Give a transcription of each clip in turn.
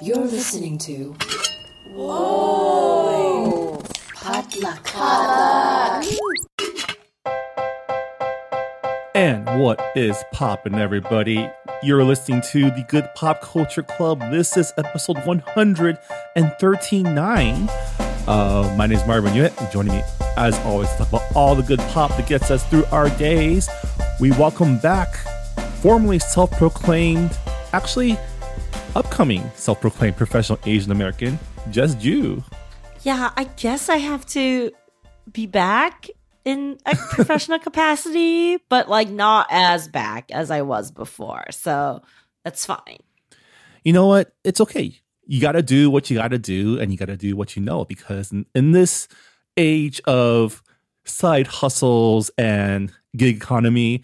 You're listening to. Whoa! Potluck. And what is poppin', everybody? You're listening to the Good Pop Culture Club. This is episode 139. Uh, my name is Marvin and joining me, as always, to talk about all the good pop that gets us through our days. We welcome back formerly self proclaimed, actually, upcoming self proclaimed professional Asian American, Jess Ju. Yeah, I guess I have to be back in a professional capacity, but like not as back as I was before. So that's fine. You know what? It's okay. You got to do what you got to do, and you got to do what you know because in, in this age of side hustles and gig economy,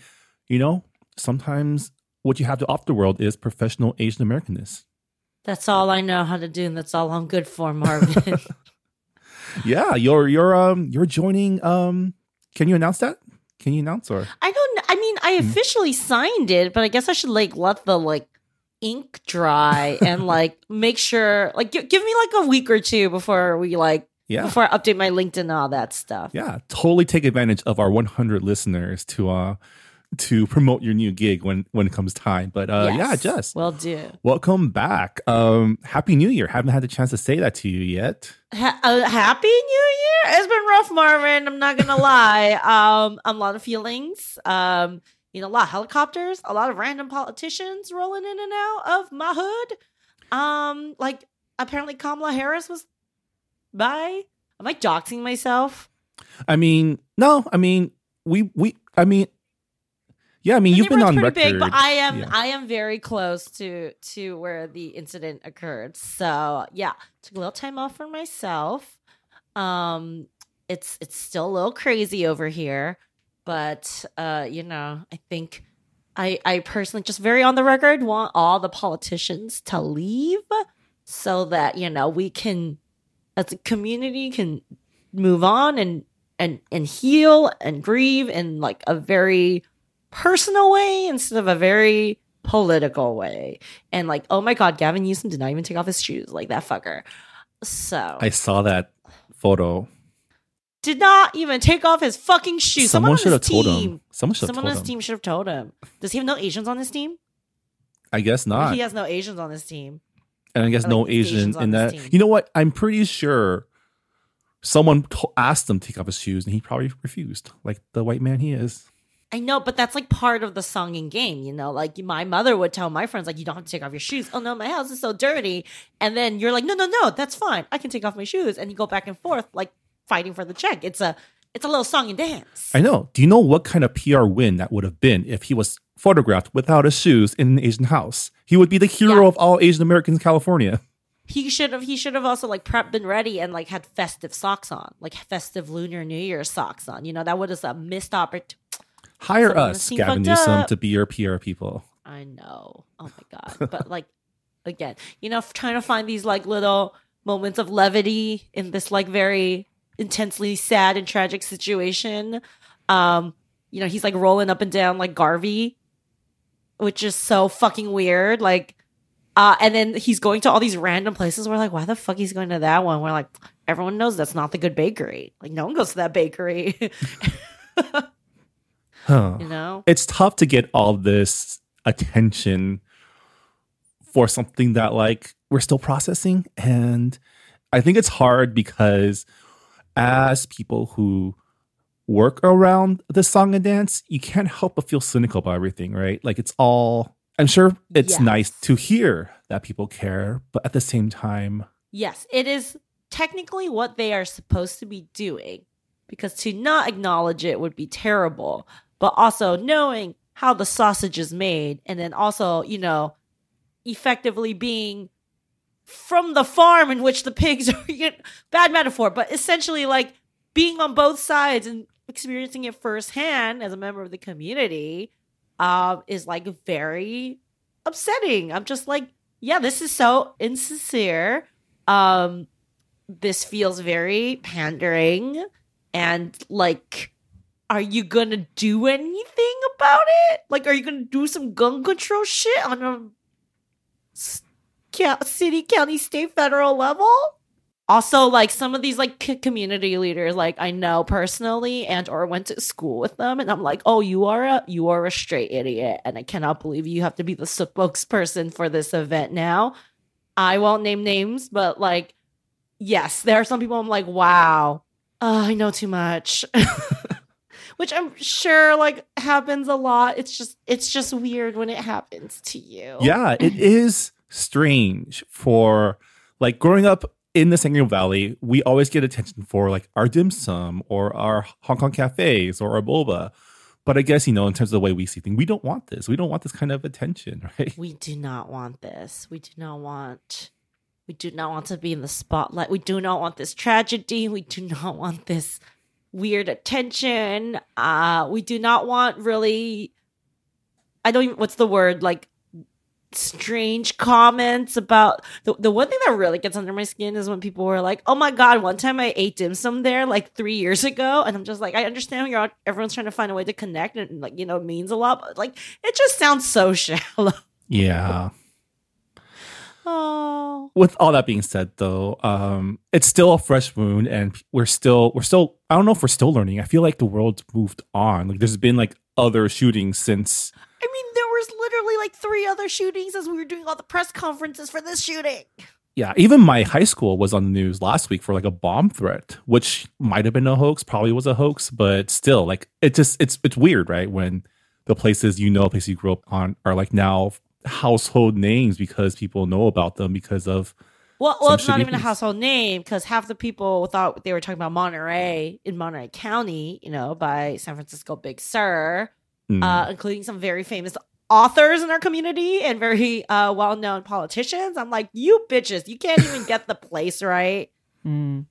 you know, sometimes what you have to offer the world is professional Asian Americanness. That's all I know how to do, and that's all I'm good for, Marvin. Yeah, you're you're um you're joining. Um, can you announce that? Can you announce or I don't. I mean, I officially signed it, but I guess I should like let the like ink dry and like make sure. Like, gi- give me like a week or two before we like yeah before I update my LinkedIn and all that stuff. yeah totally take advantage of our 100 listeners to uh to promote your new gig when when it comes time. But uh yeah, Yes, Jess, will do. welcome back. Um, happy New Year. Haven't had the chance to say that to you yet. Ha- uh, happy New Year! It's been rough, Marvin. I'm not gonna lie. Um, a lot of feelings. Um, you know, a lot of helicopters, a lot of random politicians rolling in and out of my hood. Um, like apparently Kamala Harris was by. Am I doxing myself? I mean, no, I mean, we we I mean, yeah, I mean, The you've been on record. big, but I am Yeah. I am very close to to where the incident occurred. So yeah, took a little time off for myself. Um, it's it's still a little crazy over here, but uh, you know, I think I I personally just very on the record want all the politicians to leave so that you know we can as a community can move on and and and heal and grieve in like a very personal way instead of a very political way. And like, oh my god, Gavin Newsom did not even take off his shoes, like that fucker. So I saw that photo. did not even take off his fucking shoes. Someone Someone, should have his told team. him. Someone should have Someone on his him. team should have told him. Does he have no Asians on his team? I guess not. He has no Asians on his team. and I guess I no like Asian Asians in that. You know what? I'm pretty sure someone asked him to take off his shoes, and he probably refused, like the white man he is. I know, but that's like part of the song and game, you know. Like my mother would tell my friends, like, you don't have to take off your shoes. Oh no, my house is so dirty. And then you're like, no, no, no, that's fine. I can take off my shoes. And you go back and forth, like fighting for the check. It's a it's a little song and dance. I know. Do you know what kind of PR win that would have been if he was photographed without his shoes in an Asian house? He would be the hero Yeah. of all Asian Americans in California. He should have he should have also like prepped been ready and like had festive socks on, like festive lunar new year socks on. You know, that would have a missed opportunity. Hire us, Gavin Newsom, up. to be your PR people. I know. Oh my god. But like again, you know, trying to find these like little moments of levity in this like very intensely sad and tragic situation. Um, you know, he's like rolling up and down like Garvey, which is so fucking weird. Like uh, and then he's going to all these random places. We're like, why the fuck he's going to that one? We're like, everyone knows that's not the good bakery. Like, no one goes to that bakery. Huh. you know? It's tough to get all this attention for something that like we're still processing and I think it's hard because as people who work around the song and dance, you can't help but feel cynical about everything, right? Like it's all I'm sure it's Yes. nice to hear that people care, but at the same time, Yes, it is technically what they are supposed to be doing because to not acknowledge it would be terrible. But also knowing how the sausage is made and then also, you know, effectively being from the farm in which the pigs are you know, bad metaphor, but essentially like being on both sides and experiencing it firsthand as a member of the community um is like very upsetting. I'm just like, yeah, this is so insincere. Um this feels very pandering and like are you gonna do anything about it? Like, are you gonna do some gun control shit on a city, county, state, federal level. Also, like some of these like community leaders, like I know personally and or went to school with them, and I'm like, oh, you are a you are a straight idiot, and I cannot believe you have to be the spokesperson for this event now. I won't name names, but like, yes, there are some people I'm like, wow, uh, I know too much. Which I'm sure like happens a lot. It's just it's just weird when it happens to you. Yeah, it is strange for like growing up in the San Gabriel Valley, we always get attention for like our dim sum or our Hong Kong cafes or our boba. But I guess, you know, in terms of the way we see things, we don't want this. We don't want this kind of attention, right? We do not want this. We do not want we do not want to be in the spotlight. We do not want this tragedy. We do not want this weird attention. Uh we do not want really I don't even what's the word like strange comments about the, the one thing that really gets under my skin is when people were like oh my god one time i ate dim sum there like three years ago and i'm just like i understand you're all, everyone's trying to find a way to connect and like you know it means a lot but like it just sounds so shallow Yeah. Oh With all that being said though, um, it's still a fresh wound and we're still we're still I don't know if we're still learning. I feel like the world's moved on. Like there's been like other shootings since i mean there was literally like three other shootings as we were doing all the press conferences for this shooting Yeah, even my high school was on the news last week for like a bomb threat, which might have been a hoax, probably was a hoax, but still, like it just it's it's weird, right? When the places you know, places you grew up on, are like now household names because people know about them because of Well, well, it's not shitty even a household name because half the people thought they were talking about Monterey in Monterey County, you know, by San Francisco Big Sur, mm, uh, including some very famous authors in our community and very uh, well-known politicians. I'm like, you bitches, you can't even get the place right. Mm.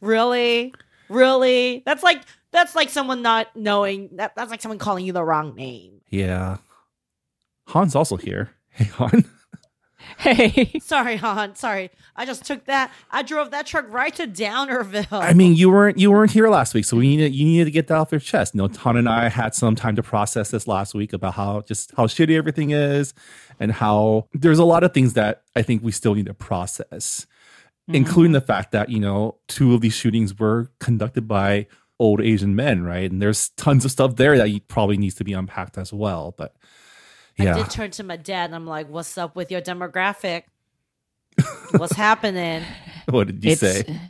Really, really? That's like that's like someone not knowing that. That's like someone calling you the wrong name. yeah. Han's also here. Hey Han. Hey. Sorry, Han. Sorry, I just took that. I drove that truck right to Downerville. I mean, you weren't you weren't here last week, so we needed you needed to get that off your chest. You know, Han and I had some time to process this last week about how just how shitty everything is, and how there's a lot of things that I think we still need to process, mm-hmm. including the fact that you know two of these shootings were conducted by old Asian men, right? And there's tons of stuff there that probably needs to be unpacked as well. But I did turn to my dad and I'm like, "What's up with your demographic? What's happening?" what did you It's- say?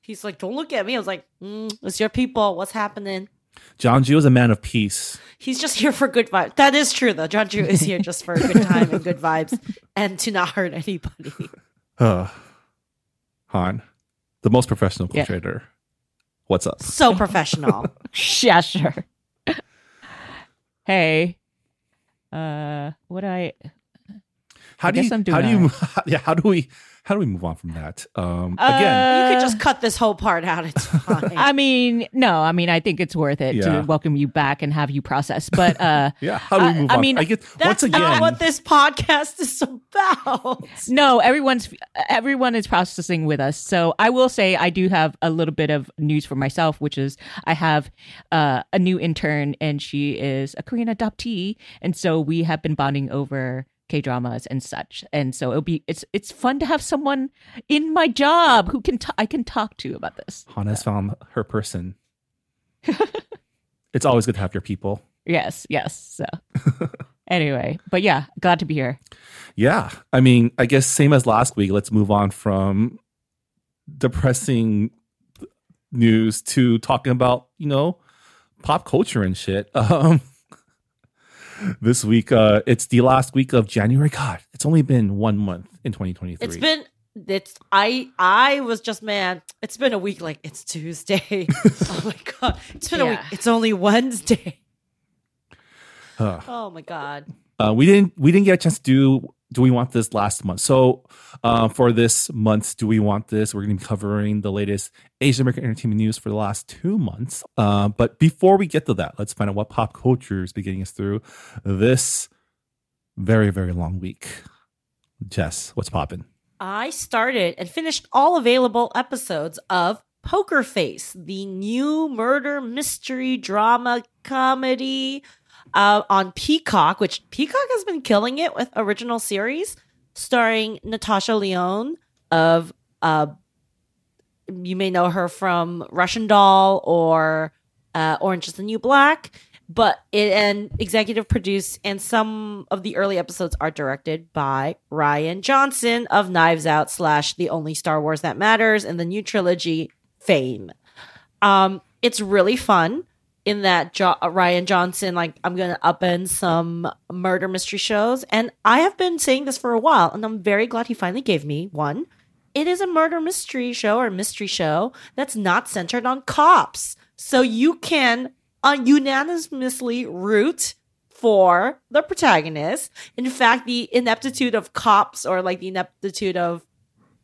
He's like, "Don't look at me." I was like, mm, "It's your people. What's happening?" John Ju is a man of peace. He's just here for good vibes. That is true, though. John Drew is here just for a good time and good vibes, and to not hurt anybody. Uh, Han, the most professional Yeah. trader. What's up? So professional. yeah, sure. hey. Uh what I How I do guess you? I'm how do you? a- Yeah. How do we? How do we move on from that? Um, Uh, again, you could just cut this whole part out. It's fine. I mean, no, I mean I think it's worth it Yeah. to welcome you back and have you process. But uh yeah. How do we I- move I on? mean, I get That's once again. not what this podcast is about. no, everyone's everyone is processing with us. So I will say I do have a little bit of news for myself, which is I have uh, a new intern and she is a Korean adoptee, and so we have been bonding over K dramas and such. And so it'll be it's it's fun to have someone in my job who can t- I can talk to about this. Hana's found her person. it's always good to have your people. Yes, yes. So anyway, but yeah, glad to be here. Yeah. I mean, I guess same as last week. Let's move on from depressing news to talking about you know pop culture and shit. Um, this week, uh, it's the last week of January. God, it's only been one month in 2023. It's been it's I I was just man, it's been a week like it's Tuesday. oh my god. It's been a week. It's only Wednesday. Ugh. Oh my god. Uh, we didn't we didn't get a chance to do do we want this last month? So uh, for this month do we want this? We're going to be covering the latest asian american entertainment news for the last two months. Uh, but before we get to that let's find out what pop culture is beginning us through this very very long week. Jess what's popping I started and finished all available episodes of Poker Face, the new murder mystery drama comedy uh, on Peacock, which Peacock has been killing it with original series. starring Natasha Lyonne of uh you may know her from Russian Doll or uh, Orange is the New Black. But it and executive produced, and some of the early episodes are directed by Rian Johnson of Knives Out slash The Only Star Wars That Matters and the new trilogy Fame. Um, it's really fun in that jo- Rian Johnson, like, I'm going to upend some murder mystery shows. And I have been saying this for a while, and I'm very glad he finally gave me one. It is a murder mystery show or mystery show that's not centered on cops. So you can uh, unanimously root for the protagonist. In fact, the ineptitude of cops or like the ineptitude of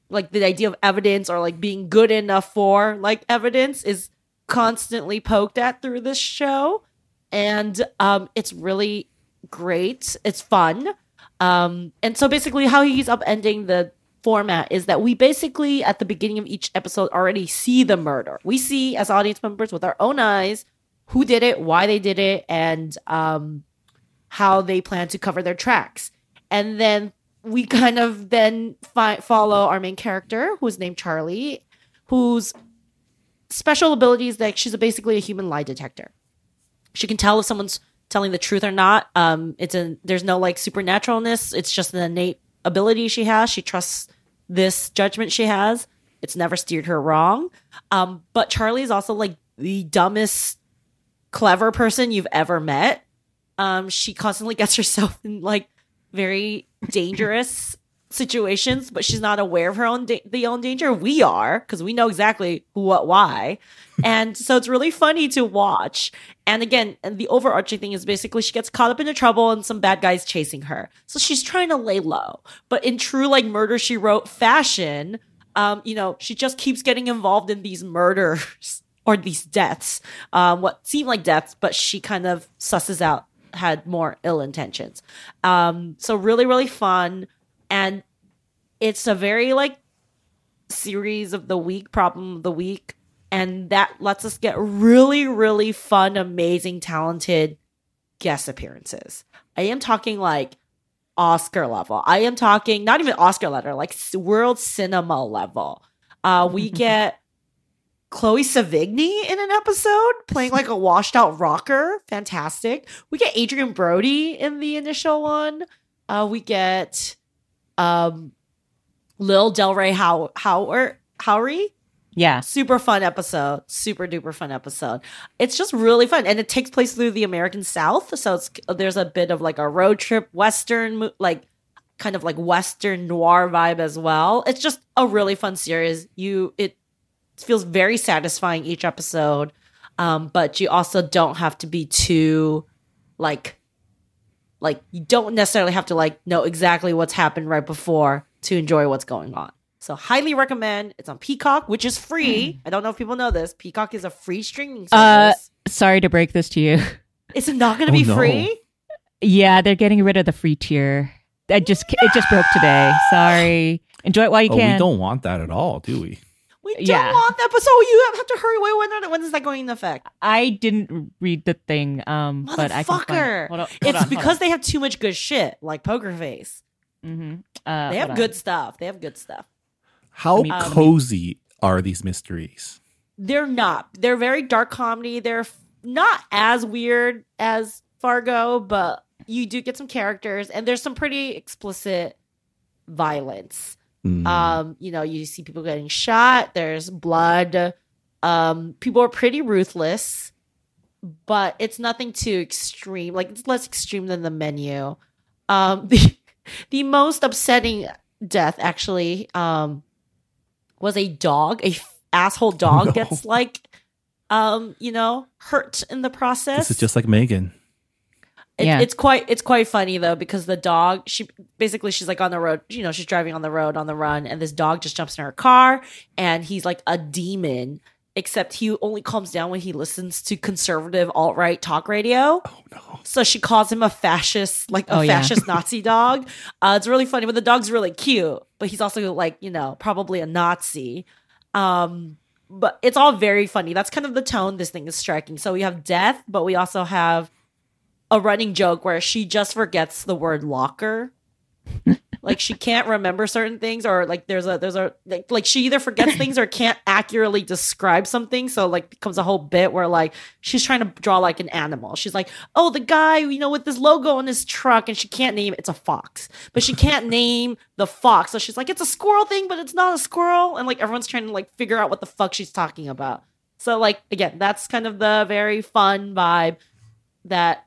like the idea of evidence or like being good enough for like evidence is constantly poked at through this show. And um it's really great. It's fun. Um and so basically how he's upending the format is that we basically at the beginning of each episode already see the murder. We see as audience members with our own eyes who did it why they did it and um how they plan to cover their tracks. And then we kind of then fi- follow our main character who's named charlie whose special abilities that she's basically a human lie detector. She can tell if someone's telling the truth or not. Um it's a there's no like supernaturalness. It's just an innate ability she has. She trusts this judgment she has. It's never steered her wrong. Um but Charlie's also like the dumbest clever person you've ever met. Um she constantly gets herself in like very dangerous situations, but she's not aware of her own da- the own danger. We are because we know exactly who, what, why, and so it's really funny to watch. And again, and the overarching thing is basically she gets caught up into trouble and some bad guys chasing her, so she's trying to lay low. But in true like murder she wrote fashion, um, you know, she just keeps getting involved in these murders or these deaths, um, what seem like deaths, but she kind of susses out had more ill intentions. Um, so really, really fun. And it's a very like series of the week, problem of the week. And that lets us get really, really fun, amazing, talented guest appearances. I am talking like Oscar level. I am talking not even Oscar level, like world cinema level. Uh, we get Chloe Sevigny in an episode playing like a washed out rocker. Fantastic. We get Adrien Brody in the initial one. Uh, we get um, Lil Del Rey How Howard Howery. Yeah. Super fun episode. Super duper fun episode. It's just really fun, and it takes place through the American South. So it's there's a bit of like a road trip western, like kind of like western noir vibe as well. It's just a really fun series. You it feels very satisfying each episode, um, but you also don't have to be too like like you don't necessarily have to like know exactly what's happened right before to enjoy what's going on. So highly recommend. It's on Peacock, which is free. I don't know if people know this. Peacock is a free streaming Uh, service. sorry to break this to you. It's not going to Oh, be no. free? Yeah, they're getting rid of the free tier. I just it just broke today. Sorry. Enjoy it while you Oh, can. we don't want that at all, do we? We don't Yeah. want that, but so you have to hurry. Wait, when, when is that going into effect? I didn't read the thing, um, but I can find- Motherfucker. Hold on, hold It's on, hold because they have too much good shit, like Poker Face. on. Mhm. Uh, They hold have on. good stuff. They have good stuff. How mean- Um, cozy are these mysteries? They're not. They're very dark comedy. They're f- not as weird as Fargo, but you do get some characters, and there's some pretty explicit violence. Mm. Um, you know, you see people getting shot. There's blood. Um, people are pretty ruthless, but it's nothing too extreme. Like it's less extreme than the menu. Um, the the most upsetting death actually um was a dog. A f- asshole dog No. gets like um you know hurt in the process. this is just like Megan. It, Yeah. It's quite it's quite funny though because the dog she basically she's like on the road you know she's driving on the road on the run and this dog just jumps in her car and he's like a demon except he only calms down when he listens to conservative alt right talk radio. Oh no. So she calls him a fascist, like a Oh, yeah. fascist Nazi dog. Uh, it's really funny, but the dog's really cute. But he's also like, you know, probably a Nazi. Um, but it's all very funny. That's kind of the tone this thing is striking. So we have death, but we also have a running joke where she just forgets the word locker. like she can't remember certain things or like there's a there's a like, like she either forgets things or can't accurately describe something so like becomes a whole bit where like she's trying to draw like an animal. She's like oh the guy you know with this logo on his truck and she can't name it it's a fox but she can't name the fox. So she's like it's a squirrel thing but it's not a squirrel. And like everyone's trying to like figure out what the fuck she's talking about. So like again that's kind of the very fun vibe that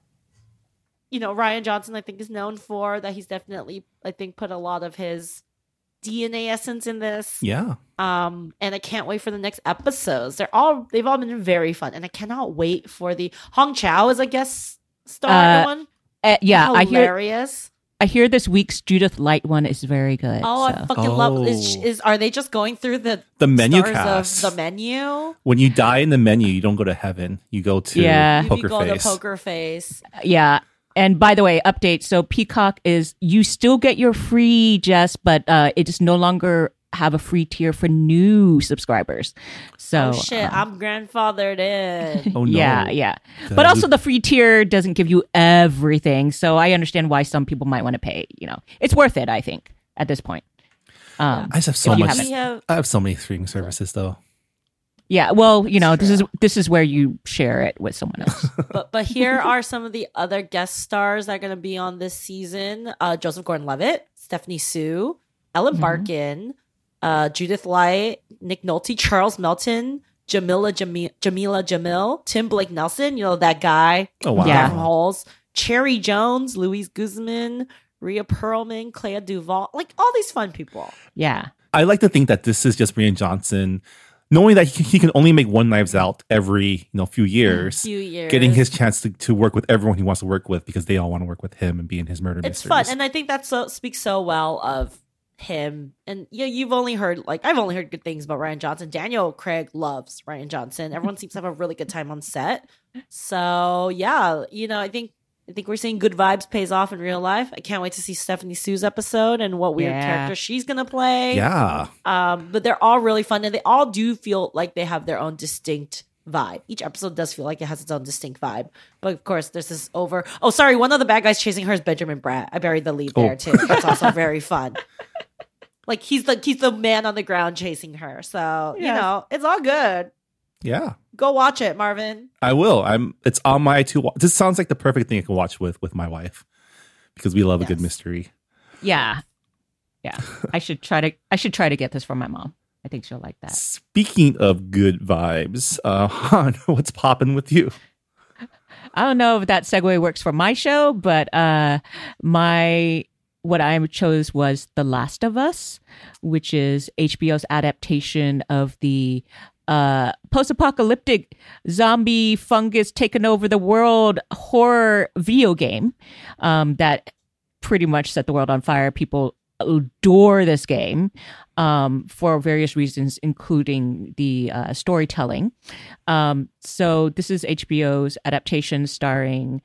you know, Rian Johnson, I think, is known for that he's definitely, I think, put a lot of his DNA essence in this. Yeah. Um, and I can't wait for the next episodes. They're all they've all been very fun, and I cannot wait for the Hong Chau as a guest star Uh, one. Uh, yeah, I hear hilarious. I hear this week's Judith Light one is very good. Oh, so. I fucking love is, Oh. is are they just going through the The menu stars cast. of the menu? When you die in the menu, you don't go to heaven. You go to Yeah. You poker go face. to poker face. Yeah. And by the way, update. So Peacock is you still get your free Jess, but uh, it is no longer have a free tier for new subscribers. So oh shit, um, I'm grandfathered in. Oh no. yeah, yeah. Good. But also the free tier doesn't give you everything. So I understand why some people might want to pay. You know, it's worth it. I think at this point. Um, I just have so much. have I have so many streaming services though. Yeah. Well, you know, this is this is where you share it with someone else. but but here are some of the other guest stars that are going to be on this season: uh, Joseph Gordon-Levitt, Stephanie Hsu, Ellen Mhm. Barkin, uh, Judith Light, Nick Nolte, Charles Melton, Jameela Jami- Jameela Jamil, Tim Blake Nelson. You know that guy Oh wow. Yeah. from Holes, Cherry Jones, Luis Guzman, Rhea Perlman, Clea Duvall, like all these fun people. yeah. I like to think that this is just Rian Johnson, knowing that he, he can only make one Knives Out every you know few years, Few years, getting his chance to, to work with everyone he wants to work with because they all want to work with him and be in his murder it's mysteries. fun and i think that so speaks so well of him. And yeah you've only heard like i've only heard good things about Rian Johnson. Daniel craig loves Rian Johnson. Everyone seems to have a really good time on set. So yeah you know i think i think we're seeing good vibes pays off in real life. I can't wait to see Stephanie Hsu's episode and what weird Yeah. character she's gonna play. Yeah, um but they're all really fun and they all do feel like they have their own distinct vibe. Each episode does feel like it has its own distinct vibe. But of course there's this over oh sorry one of the bad guys chasing her is benjamin bratt. I buried the lead there Oh. too. That's also very fun. Like he's the he's the man on the ground chasing her. So you know it's all good yeah. go watch it marvin I will. I'm. It's on my to. wa- This sounds like the perfect thing I can watch with with my wife because we love a good mystery. Yeah. Yeah. I should try to I should try to get this for my mom. I think she'll like that. Speaking of good vibes, uh, Han, what's popping with you? I don't know if that segue works for my show, but uh my what I chose was The Last of Us, which is HBO's adaptation of the uh post-apocalyptic zombie fungus taking over the world horror video game um that pretty much set the world on fire. People adore this game um, for various reasons, including the uh, storytelling. Um, so this is HBO's adaptation starring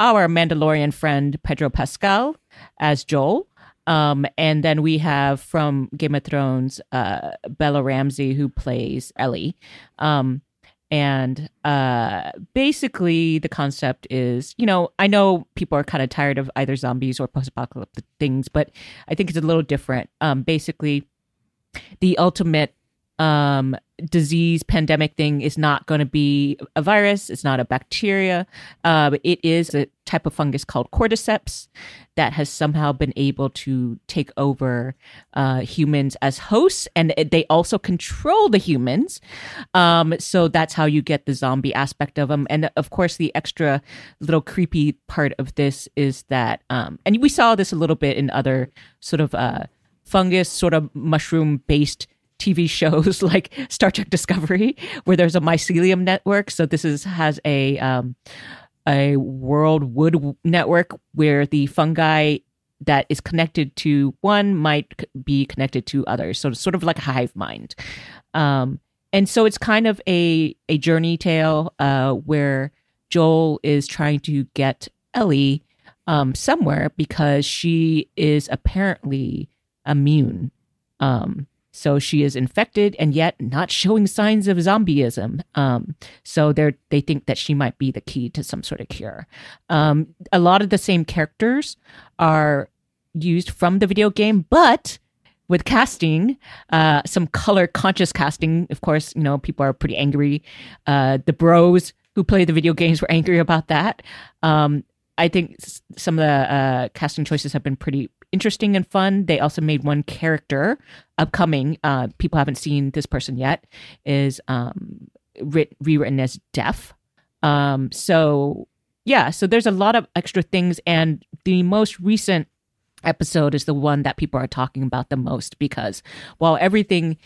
our Mandalorian friend Pedro Pascal as Joel. Um, and then we have from Game of Thrones, uh, Bella Ramsey, who plays Ellie. Um, and uh, basically, the concept is you know, I know people are kind of tired of either zombies or post apocalyptic things, but I think it's a little different. Um, basically, the ultimate um disease pandemic thing is not going to be a virus it's not a bacteria. Uh, it is a type of fungus called cordyceps that has somehow been able to take over uh, humans as hosts and they also control the humans. Um, so that's how you get the zombie aspect of them and of course the extra little creepy part of this is that um, and we saw this a little bit in other sort of uh, fungus sort of mushroom based TV shows like Star Trek Discovery, where there's a mycelium network. So this is has a um, a world wood network where the fungi that is connected to one might be connected to others. So it's sort of like a hive mind. Um, and so it's kind of a a journey tale uh, where Joel is trying to get Ellie um, somewhere because she is apparently immune. Um, so she is infected and yet not showing signs of zombieism. Um, so they they think that she might be the key to some sort of cure. Um, a lot of the same characters are used from the video game, but with casting, uh, some color conscious casting. Of course, you know people are pretty angry. Uh, the bros who play the video games were angry about that. Um, I think some of the uh, casting choices have been pretty interesting and fun. They also made one character upcoming. Uh, people haven't seen this person yet. Is um, writ- rewritten as deaf. Um, so yeah, so there's a lot of extra things, and the most recent episode is the one that people are talking about the most because while everything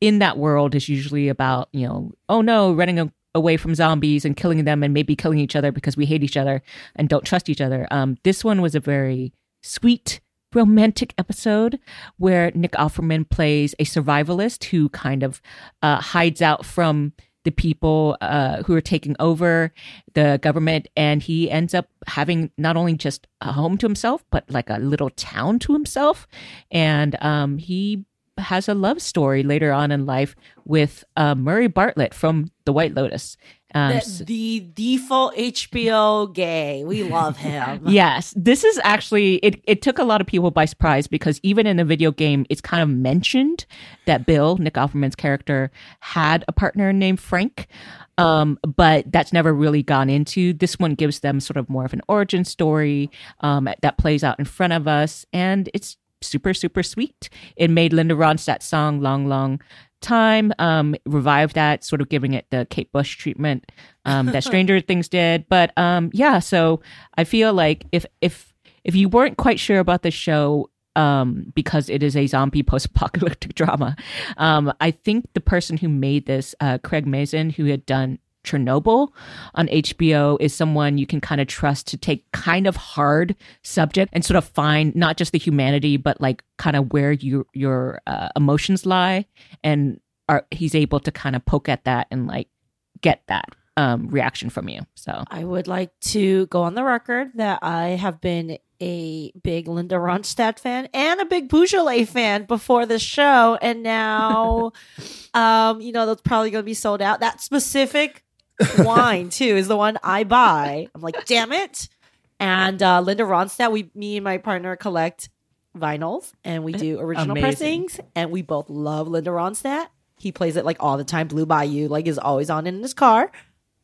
in that world is usually about you know oh no running a- away from zombies and killing them and maybe killing each other because we hate each other and don't trust each other um, this one was a very sweet romantic episode where nick offerman plays a survivalist who kind of uh, hides out from the people uh, who are taking over the government. And he ends up having not only just a home to himself but like a little town to himself. And um, he has a love story later on in life with uh, murray bartlett from the white lotus um, the, the default HBO gay. We love him. Yes, this is actually it. It took a lot of people by surprise because even in the video game, it's kind of mentioned that Bill Nick Offerman's character had a partner named Frank, um, but that's never really gone into. This one gives them sort of more of an origin story um, that plays out in front of us, and it's super super sweet. It made Linda Ronstadt's song "Long Long." Time um revived that sort of giving it the kate bush treatment um that stranger things did. But um yeah so i feel like if if if you weren't quite sure about the show um because it is a zombie post-apocalyptic drama um i think the person who made this uh craig mazin who had done Chernobyl on HBO is someone you can kind of trust to take kind of hard subject and sort of find not just the humanity, but like kind of where you, your uh, emotions lie, and are he's able to kind of poke at that and like get that um, reaction from you. So I would like to go on the record that I have been a big Linda Ronstadt fan and a big Beaujolais fan before the show, and now, um, you know, that's probably going to be sold out. That specific wine too is the one I buy. I'm like, damn it! And uh, Linda Ronstadt, we, me and my partner collect vinyls, and we do original Amazing. pressings, and we both love Linda Ronstadt. He plays it like all the time. Blue Bayou, like, is always on in his car,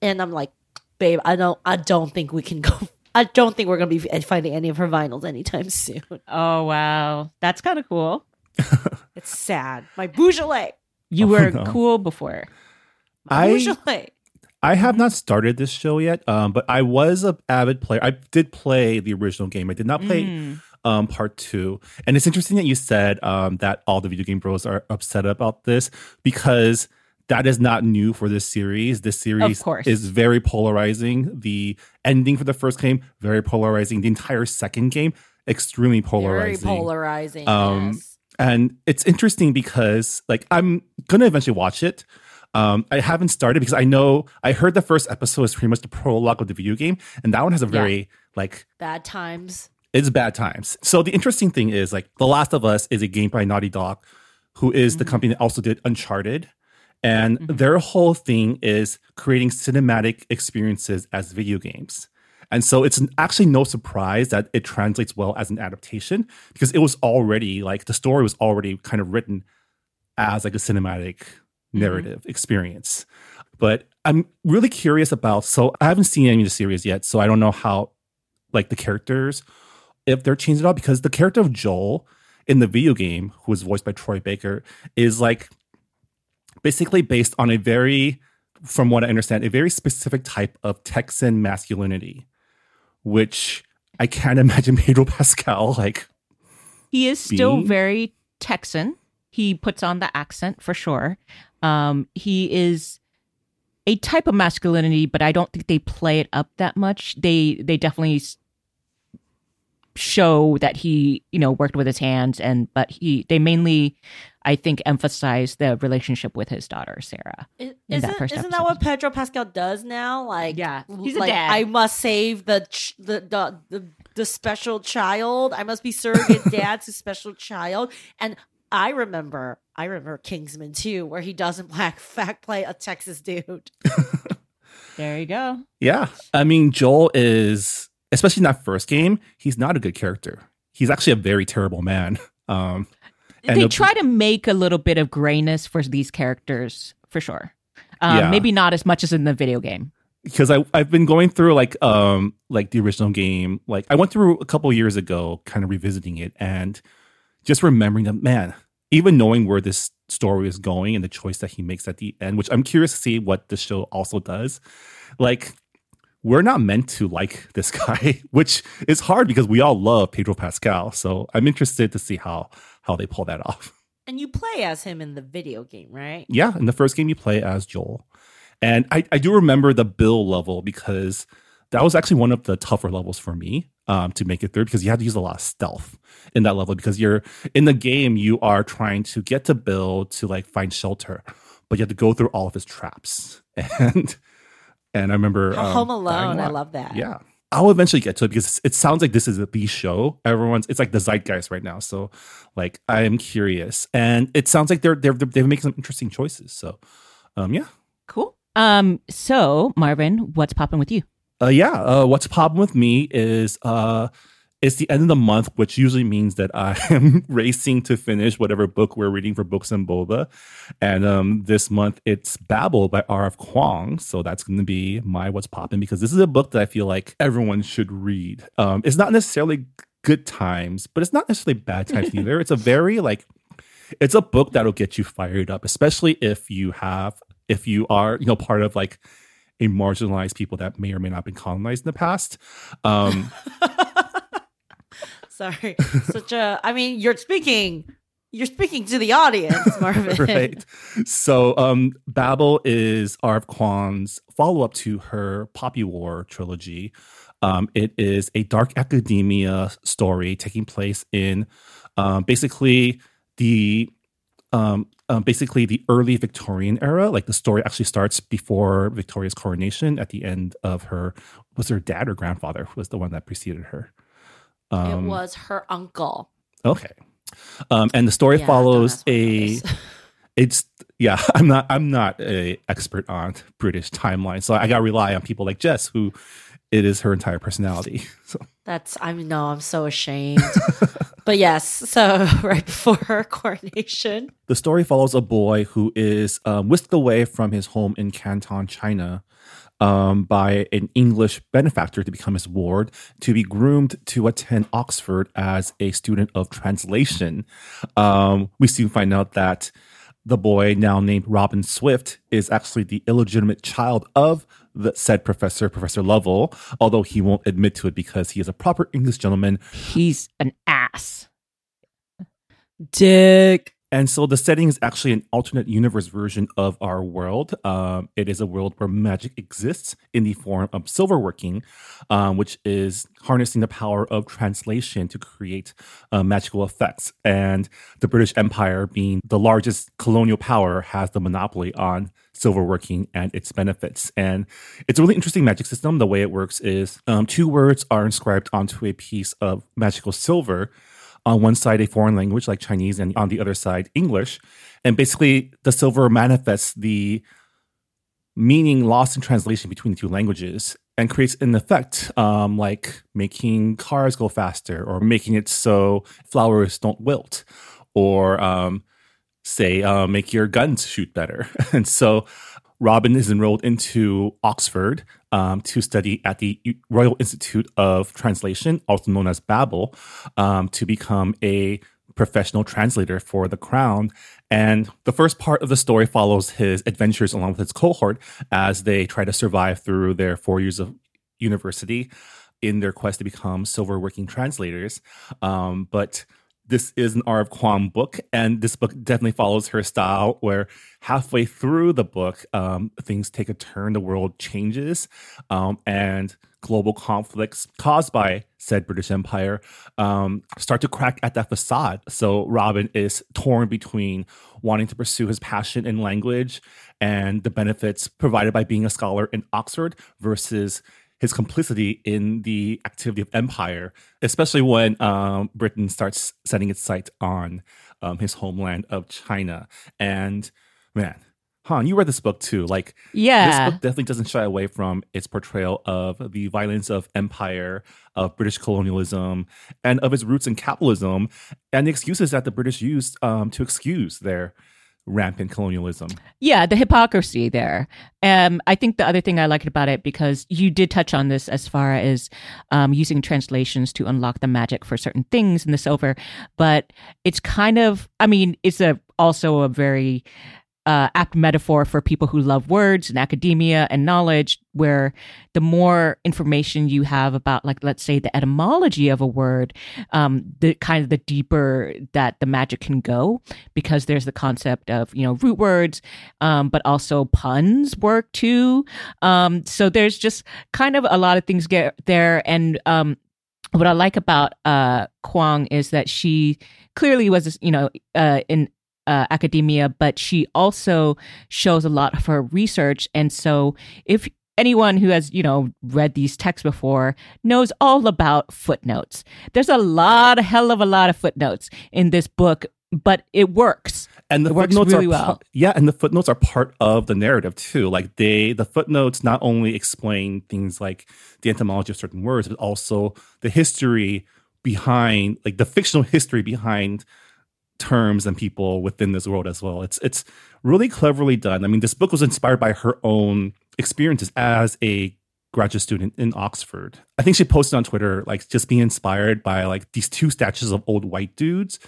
and I'm like, babe, I don't, I don't think we can go. I don't think we're gonna be finding any of her vinyls anytime soon. oh wow, that's kind of cool. It's sad. My Beaujolais, You Oh, were no. cool before. my I- Beaujolais. I have not started this show yet, um, but I was a avid player. I did play the original game. I did not play Mm. um, part two. And it's interesting that you said um, that all the video game bros are upset about this because that is not new for this series. This series is very polarizing. The ending for the first game, very polarizing. The entire second game, extremely Very polarizing. polarizing. Um, yes. and it's interesting because like I'm gonna eventually watch it. Um, I haven't started because I know I heard the first episode is pretty much the prologue of the video game, and that one has a very like Bad times. it's bad times. So the interesting thing is like The Last of Us is a game by Naughty Dog, who is the company that also did Uncharted. And their whole thing is creating cinematic experiences as video games. And so it's actually no surprise that it translates well as an adaptation because it was already like the story was already kind of written as like a cinematic Mm-hmm. narrative experience. But I'm really curious about so I haven't seen any of the series yet, so I don't know how like the characters if they're changed at all because the character of Joel in the video game, who was voiced by Troy Baker, is like basically based on a very, from what I understand, a very specific type of Texan masculinity, which I can't imagine Pedro Pascal like. He is still very Texan. He puts on the accent for sure. Um, he is a type of masculinity, but I don't think they play it up that much. They they definitely show that he you know worked with his hands and but he they mainly I think emphasize the relationship with his daughter Sarah. I- in that Isn't, isn't that what Pedro Pascal does now? Like, Yeah, he's a like, dad. I must save the, ch- the, the the the special child. I must be surrogate dad to special child. And I remember, I remember Kingsman too, where he doesn't black fact play a Texas dude. There you go. Yeah, I mean Joel is especially in that first game. He's not a good character. he's actually a very terrible man. Um, and they the- try to make a little bit of grayness for these characters for sure. Um, Yeah. Maybe not as much as in the video game. because I I've been going through like um like the original game. Like I went through a couple years ago, kind of revisiting it and just remembering that man, even knowing where this story is going and the choice that he makes at the end, which I'm curious to see what the show also does. Like we're not meant to like this guy, which is hard because we all love Pedro Pascal. So I'm interested to see how how they pull that off. And you play as him in the video game, right? Yeah, in the first game you play as Joel. And I, I do remember the Bill level because that was actually one of the tougher levels for me um, to make it through because you had to use a lot of stealth in that level because you're in the game you are trying to get to Bill to like find shelter, but you have to go through all of his traps. And and I remember um, Home Alone, I love that. Yeah. I'll eventually get to it because it sounds like this is the show. Everyone's it's like the zeitgeist right now. So like I am curious. And it sounds like they're they're they're making some interesting choices. So um yeah. Cool. Um. So Marvin, what's popping with you? Uh yeah. Uh what's popping with me is uh it's the end of the month, which usually means that I am racing to finish whatever book we're reading for Books and Boba. And um, this month it's Babel by R.F. Kuang. So that's going to be my What's popping because this is a book that I feel like everyone should read. Um, it's not necessarily good times, but it's not necessarily bad times either. It's a very like, it's a book that'll get you fired up, especially if you have, if you are, you know, part of like a marginalized people that may or may not have been colonized in the past. Um, Sorry. Such a I mean, you're speaking you're speaking to the audience, Marvin. right. So, um, Babel is R.F. Kuang's follow up to her Poppy War trilogy. Um, it is a dark academia story taking place in um, basically the um, um, basically the early Victorian era. Like the story actually starts before Victoria's coronation. At the end of her, was her dad or grandfather was the one that preceded her. it was her uncle. Okay. Um, and the story Yeah, follows a. It's yeah. I'm not. I'm not a expert on British timeline, so I got to rely on people like Jess, who it is her entire personality. So That's I know I'm so ashamed. but yes, so right before her coronation. the story follows a boy who is um, whisked away from his home in Canton, China. Um, by an English benefactor to become his ward, to be groomed to attend Oxford as a student of translation. Um, we soon find out that the boy, now named Robin Swift, is actually the illegitimate child of the said professor, Professor Lovell, although he won't admit to it because he is a proper English gentleman. He's an ass. Dick. And so the setting is actually an alternate universe version of our world. Um, it is a world where magic exists in the form of silverworking, um, which is harnessing the power of translation to create uh, magical effects. And the British Empire, being the largest colonial power, has the monopoly on silverworking and its benefits. And it's a really interesting magic system. The way it works is um, two words are inscribed onto a piece of magical silver on one side a foreign language like Chinese and on the other side English. And basically the silver manifests the meaning lost in translation between the two languages and creates an effect um, like making cars go faster or making it so flowers don't wilt or um, say uh, make your guns shoot better. and so Robin is enrolled into Oxford um, to study at the Royal Institute of Translation, also known as Babel, um, to become a professional translator for the crown. And the first part of the story follows his adventures along with his cohort as they try to survive through their four years of university in their quest to become silver working translators. Um, but this is an R.F. Kuang book, and this book definitely follows her style. Where halfway through the book, um, things take a turn, the world changes, um, and global conflicts caused by said British Empire um, start to crack at that facade. So Robin is torn between wanting to pursue his passion in language and the benefits provided by being a scholar in Oxford versus his complicity in the activity of empire, especially when um, Britain starts setting its sights on um, his homeland of China. And man, Han, you read this book too. Like, Yeah. this book definitely doesn't shy away from its portrayal of the violence of empire, of British colonialism, and of its roots in capitalism, and the excuses that the British used um, to excuse their rampant colonialism. Yeah, the hypocrisy there. Um, I think the other thing I liked about it because you did touch on this as far as um, using translations to unlock the magic for certain things in the silver, but it's kind of, I mean, it's a also a very uh, apt metaphor for people who love words and academia and knowledge, where the more information you have about, like, let's say, the etymology of a word, um, the kind of the deeper that the magic can go, because there's the concept of, you know, root words, um, but also puns work too. Um, so there's just kind of a lot of things get there. And, um, what I like about uh, Kuang is that she clearly was, you know, uh, in uh, academia, but she also shows a lot of her research. And so, if anyone who has, you know, read these texts before knows all about footnotes, there's a lot, a hell of a lot of footnotes in this book, but it works. And the It works footnotes really are well. yeah, and the footnotes are part of the narrative too. Like they, the footnotes not only explain things like the etymology of certain words, but also the history behind, like the fictional history behind terms and people within this world as well. It's it's really cleverly done. I mean, this book was inspired by her own experiences as a graduate student in Oxford. I think she posted on Twitter like just being inspired by like these two statues of old white dudes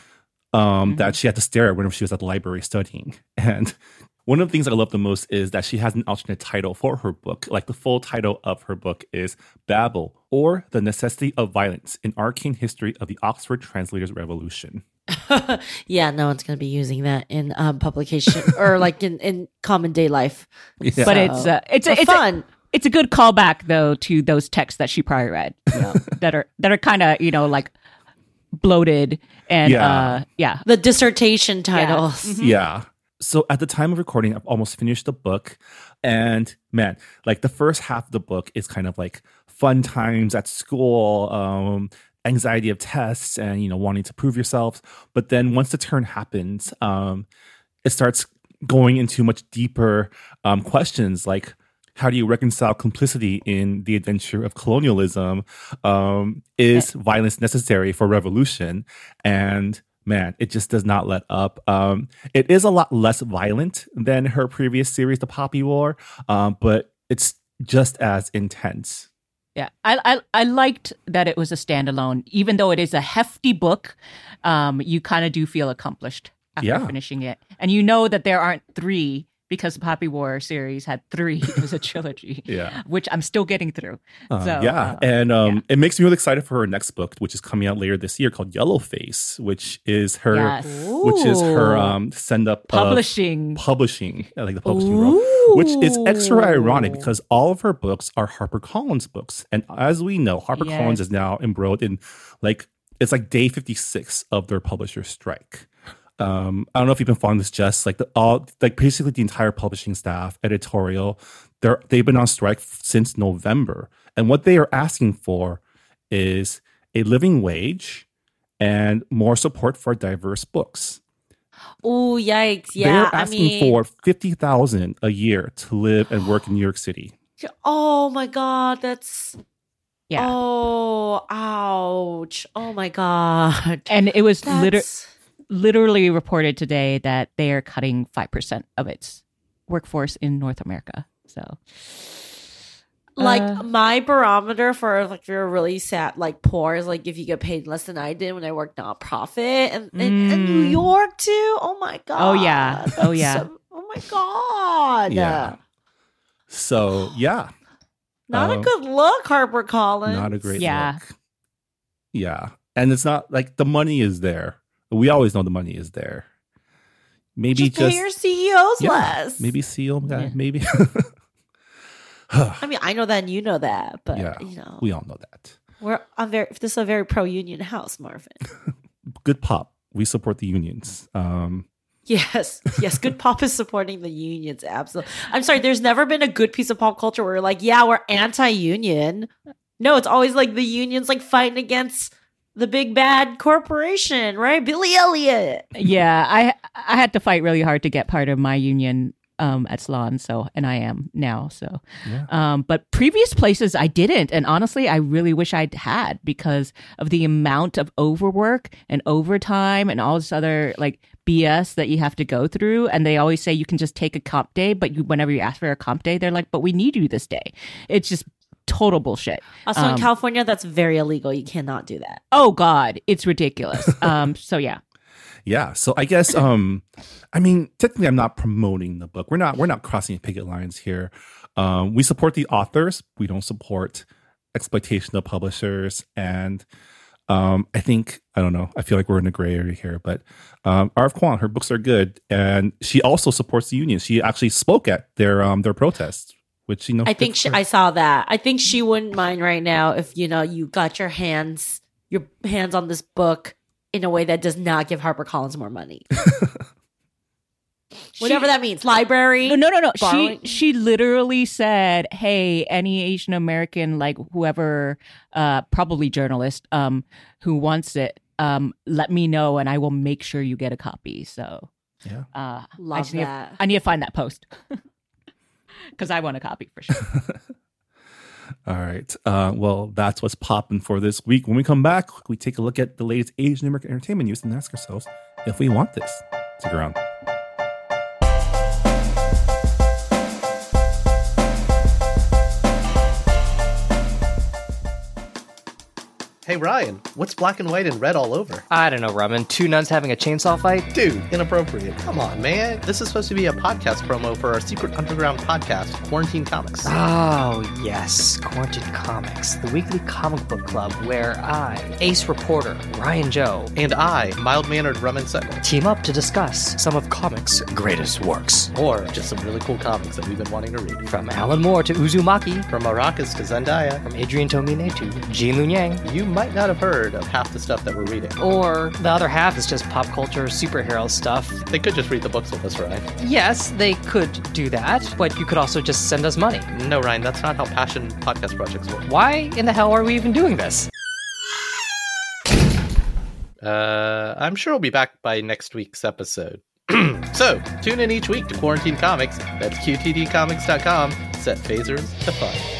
um, that she had to stare at whenever she was at the library studying. And one of the things I love the most is that she has an alternate title for her book. Like the full title of her book is Babel or The Necessity of Violence An Arcane History of the Oxford Translators Revolution. yeah, no one's going to be using that in um, publication or like in, in common day life. Yeah. But it's uh, it's a, it's a, it's a good callback though to those texts that she probably read that are that are kind of you know like bloated and Yeah. uh yeah the dissertation titles. Yeah. So at the time of recording, I've almost finished the book. And man, like the first half of the book is kind of like fun times at school, um, anxiety of tests and, you know, wanting to prove yourself. But then once the turn happens, um, it starts going into much deeper um, questions like, how do you reconcile complicity in the adventure of colonialism? Um, is violence necessary for revolution? And man, it just does not let up. Um, it is a lot less violent than her previous series, The Poppy War, um, but it's just as intense. yeah I, I i liked that it was a standalone even though it is a hefty book um you kind of do feel accomplished after Yeah. finishing it and you know that there aren't three because the poppy war series had three it was a trilogy Yeah. which i'm still getting through Um, so yeah, uh, and um, yeah. it makes me really excited for her next book, which is coming out later this year, called Yellowface, which is her, Yes. which is her um, send up publishing publishing, uh, like the publishing role, which is extra ironic because all of her books are HarperCollins books, and as we know, HarperCollins Yes. is now embroiled in like it's like day fifty six of their publisher strike. Um, I don't know if you've been following this, Jess. Like the all, like basically the entire publishing staff, editorial, they're they've been on strike f- since November, and what they are asking for is a living wage and more support for diverse books. Oh, yikes. Yeah, they're Yeah. I asking mean, for fifty thousand a year to live and work in New York City. oh my God. That's, yeah oh, ouch. Oh my God. and it was liter- That's, literally reported today that they are cutting 5% of its workforce in North America. So, like Uh, my barometer for like if you're really sad like poor is like if you get paid less than I did when I worked nonprofit and in, in New Mm. York too. Oh my god. Oh, yeah. Oh, yeah. so- oh my god. Yeah. So yeah, Not Um, a good look, Harper Collins. not a great Yeah. look. Yeah, and it's not like the money is there. We always know the money is there. Maybe just, just, pay your CEOs yeah, less. maybe seal guy. Yeah. Maybe I mean, I know that and you know that, but Yeah. you know, we all know that. we're I'm very. This is a very pro union house, Marvin. Good pop. We support the unions. Um, Yes, yes, good pop is supporting the unions. Absolutely. I'm sorry, there's never been a good piece of pop culture where we're like, yeah, we're anti-union. No, it's always like the unions like fighting against the big bad corporation, right? Billy Elliot. yeah, I I had to fight really hard to get part of my union um, at Salon, so and I am now. So, Yeah. um, but previous places I didn't, and honestly, I really wish I'd had because of the amount of overwork and overtime and all this other like BS that you have to go through. And they always say you can just take a comp day, but you, whenever you ask for a comp day, they're like, "But we need you this day." It's just total bullshit. Also in Um, California, that's very illegal. You cannot do that. Oh God, it's ridiculous. um, so yeah. Yeah. So I guess um I mean technically I'm not promoting the book. We're not we're not crossing picket lines here. Um we support the authors. We don't support exploitation of publishers and um I think I don't know. I feel like we're in a gray area here, but um R.F. Kuang, her books are good and she also supports the union. She actually spoke at their um their protests, which you know I think she. I saw that. I think she wouldn't mind right now if you know you got your hands your hands on this book in a way that does not give HarperCollins more money. Whatever that means. Library. No, no, no, no. She borrowing- she literally said, "Hey, any Asian American, like whoever, uh, probably journalist, um, who wants it, um, let me know, and I will make sure you get a copy." So, Yeah. uh, I Love just need to- that. I need to find that post because I want a copy for sure. All right. Uh, well, that's what's popping for this week. When we come back, we take a look at the latest Asian American entertainment news and ask ourselves if we want this. Stick around. Hey Ryan, what's black and white and red all over? I don't know, Ramen. Two nuns having a chainsaw fight? Dude, inappropriate. Come on, man. This is supposed to be a podcast promo for our secret underground podcast, Quarantine Comics. Oh, yes. Quarantine Comics, the weekly comic book club where I, ace reporter Ryan Joe, And I, mild mannered Ramen Sentinel. team up to discuss some of comics' greatest works. Or just some really cool comics that we've been wanting to read. From Alan Moore to Uzumaki, From Maracas to Zendaya, from Adrian Tomine to Gene Luen Yang. you might not have heard of half the stuff that we're reading. Or the other half is just pop culture superhero stuff. They could just read the books with us, Ryan. Yes, they could do that, but you could also just send us money. No, Ryan, that's not how passion podcast projects work. Why in the hell are we even doing this? Uh, I'm sure we'll be back by next week's episode. so, tune in each week to Quarantine Comics. That's QTDcomics.com. Set phasers to fun.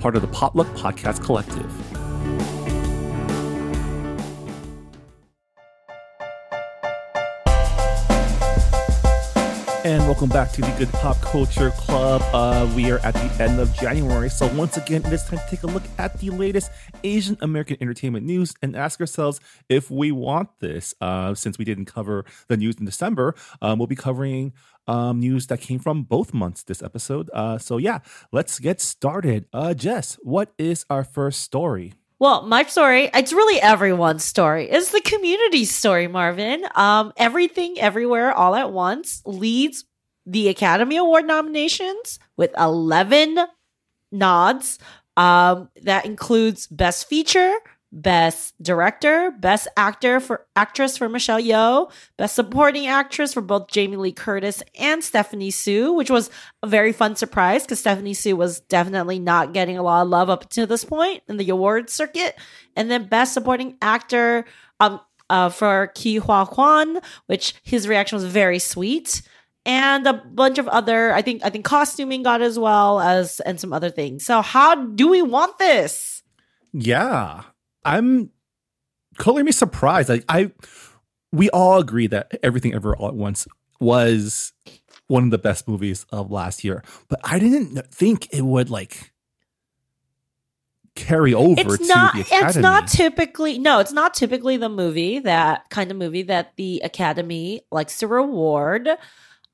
Part of the Potluck Podcast Collective. And welcome back to the Good Pop Culture Club. Uh, we are at the end of January, so once again, it is time to take a look at the latest Asian American entertainment news and ask ourselves if we want this. Uh, since we didn't cover the news in December, um, we'll be covering um, news that came from both months this episode. Uh, so yeah, let's get started. Uh, Jess, what is our first story? Well, my story, it's really everyone's story. It's the community story, Marvin. Um, Everything Everywhere All at Once leads the Academy Award nominations with 11 nods. Um, that includes Best Feature, Best Director, Best Actor for Actress for Michelle Yeoh, Best Supporting Actress for both Jamie Lee Curtis and Stephanie Hsu, which was a very fun surprise because Stephanie Hsu was definitely not getting a lot of love up to this point in the awards circuit. And then Best Supporting Actor um uh, for Ke Huy Quan, which his reaction was very sweet. And a bunch of other, I think, I think costuming got as well as and some other things. So how do we want this? Yeah, I'm color me surprised. Like I, we all agree that everything ever all at once was one of the best movies of last year, but I didn't think it would like carry over it's to not the it's not typically no it's not typically the movie that kind of movie that the academy likes to reward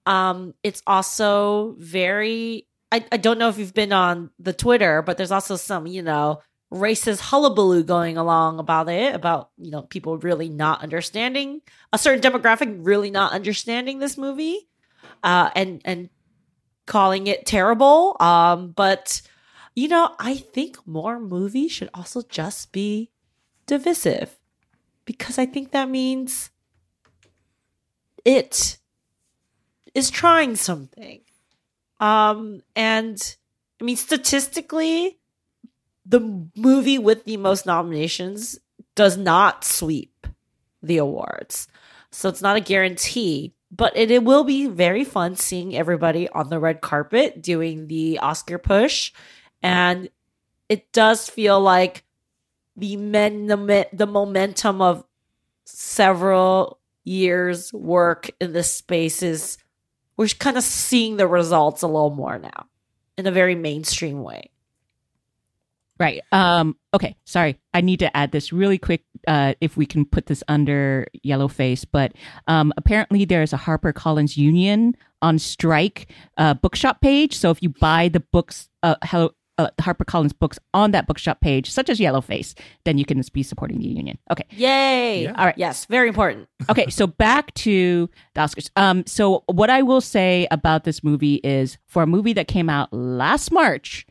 um it's also very I, I don't know if you've been on the twitter but there's also some you know racist hullabaloo going along about it about you know people really not understanding a certain demographic really not understanding this movie uh and and calling it terrible um but you know, I think more movies should also just be divisive because I think that means it is trying something. Um, and I mean, statistically, the movie with the most nominations does not sweep the awards. So it's not a guarantee, but it, it will be very fun seeing everybody on the red carpet doing the Oscar push and it does feel like the men the, the momentum of several years work in this space is we're kind of seeing the results a little more now in a very mainstream way Right. Um, okay. Sorry. I need to add this really quick uh, if we can put this under yellow face. But um, apparently, there's a HarperCollins Union on strike uh, bookshop page. So if you buy the books, uh, Hello, uh, HarperCollins books on that bookshop page, such as Yellowface, then you can be supporting the union. Okay. yay Yeah. All right. yes very important okay, so back to the Oscars. Um, so what I will say about this movie is, for a movie that came out last March,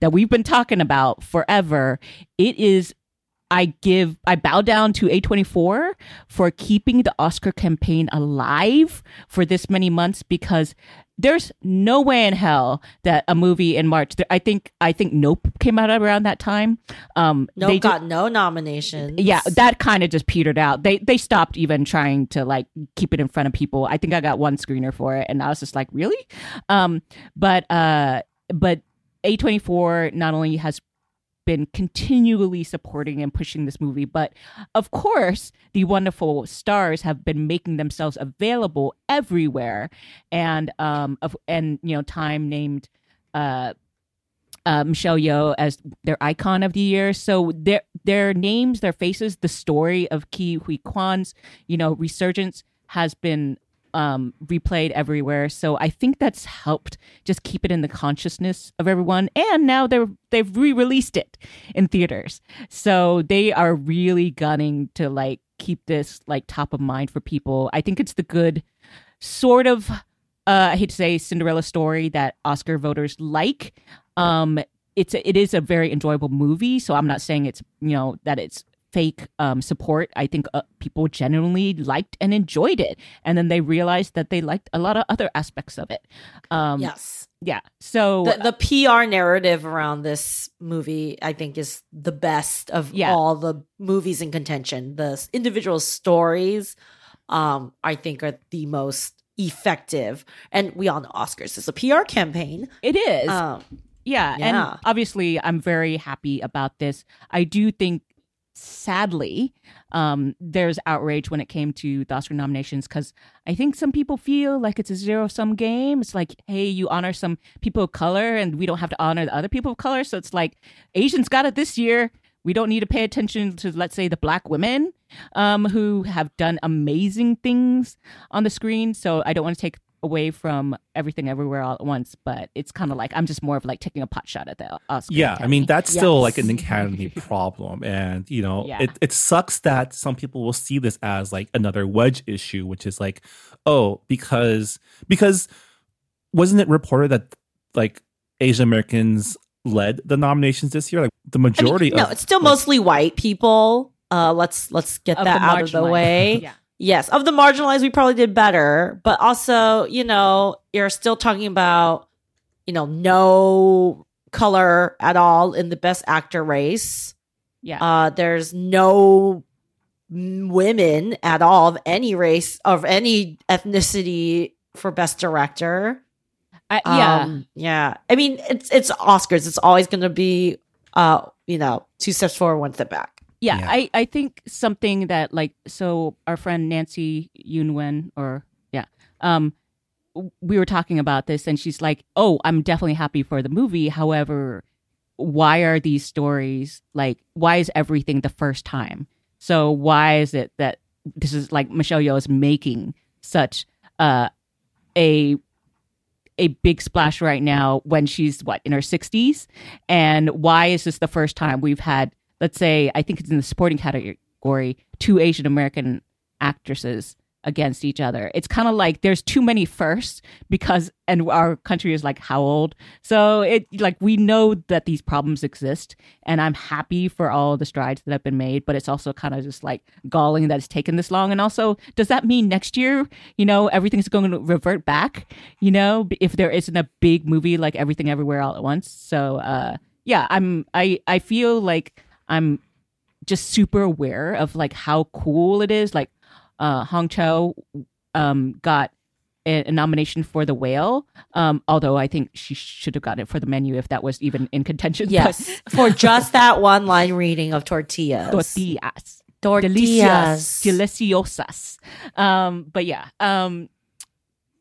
that we've been talking about forever, it is. I give, I bow down to A24 for keeping the Oscar campaign alive for this many months because there's no way in hell that a movie in March. I think, I think Nope came out around that time. Um, no they got no nominations yeah that kind of just petered out they they stopped even trying to like keep it in front of people i think i got one screener for it and i was just like really um but uh but a24 not only has been continually supporting and pushing this movie but of course the wonderful stars have been making themselves available everywhere and um of and you know time named uh uh, Michelle Yeoh as their icon of the year. So their their names, their faces, the story of Ke Huy Quan's, you know, resurgence has been um, replayed everywhere. So I think that's helped just keep it in the consciousness of everyone. And now they're they've re-released it in theaters. So they are really gunning to like keep this like top of mind for people. I think it's the good sort of uh, I hate to say Cinderella story that Oscar voters like. Um, it's a, it is a very enjoyable movie, so I'm not saying it's you know that it's fake um, support. I think uh, people genuinely liked and enjoyed it, and then they realized that they liked a lot of other aspects of it. Um, yes yeah. So the, the PR narrative around this movie, I think, is the best of Yeah. all the movies in contention. The individual stories, um, I think, are the most effective. And we all know Oscars is a PR campaign. it is. Um, Yeah, Yeah. and obviously I'm very happy about this. I do think sadly um there's outrage when it came to the Oscar nominations cuz I think some people feel like it's a zero sum game. It's like, hey, you honor some people of color and we don't have to honor the other people of color. So it's like Asians got it this year. We don't need to pay attention to let's say the black women um who have done amazing things on the screen. So I don't want to take away from everything everywhere all at once, but it's kind of like I'm just more of like taking a pot shot at the Oscar. Yeah, I mean that's still like an academy problem, and you know Yeah. it it sucks that some people will see this as like another wedge issue, which is like, oh, because because wasn't it reported that like Asian Americans led the nominations this year? Like the I mean, majority no, of it's still like, mostly white people. Uh, let's let's get that out of the way. yeah. Yes, of the marginalized, we probably did better, but also, you know, you're still talking about, you know, no color at all in the best actor race. Yeah. Uh, there's no women at all of any race of any ethnicity for best director. I, yeah. Um, yeah. I mean, it's it's Oscars. It's always going to be, uh, you know, two steps forward, one step back. Yeah, Yeah. I, I think something that like so our friend Nancy Yunwen or yeah, um, we were talking about this, and she's like, "Oh, I'm definitely happy for the movie. However, why are these stories like? Why is everything the first time? So why is it that this is like Michelle Yeoh is making such uh, a a big splash right now when she's what in her 60s and why is this the first time we've had let's say i think it's in the supporting category two asian american actresses against each other. It's kind of like there's too many firsts because and our country is like how old? So it like we know that these problems exist and i'm happy for all the strides that have been made but it's also kind of just like galling that it's taken this long. And also does that mean next year you know everything's going to revert back you know if there isn't a big movie like everything everywhere all at once? So uh yeah i'm i i feel like i'm just super aware of like how cool it is. Like uh Hong Chau um got a, a nomination for the whale um although i think she should have gotten it for the menu if that was even in contention Yes, for just that one line reading of tortillas. tortillas. Tortillas. deliciosas. Um but yeah um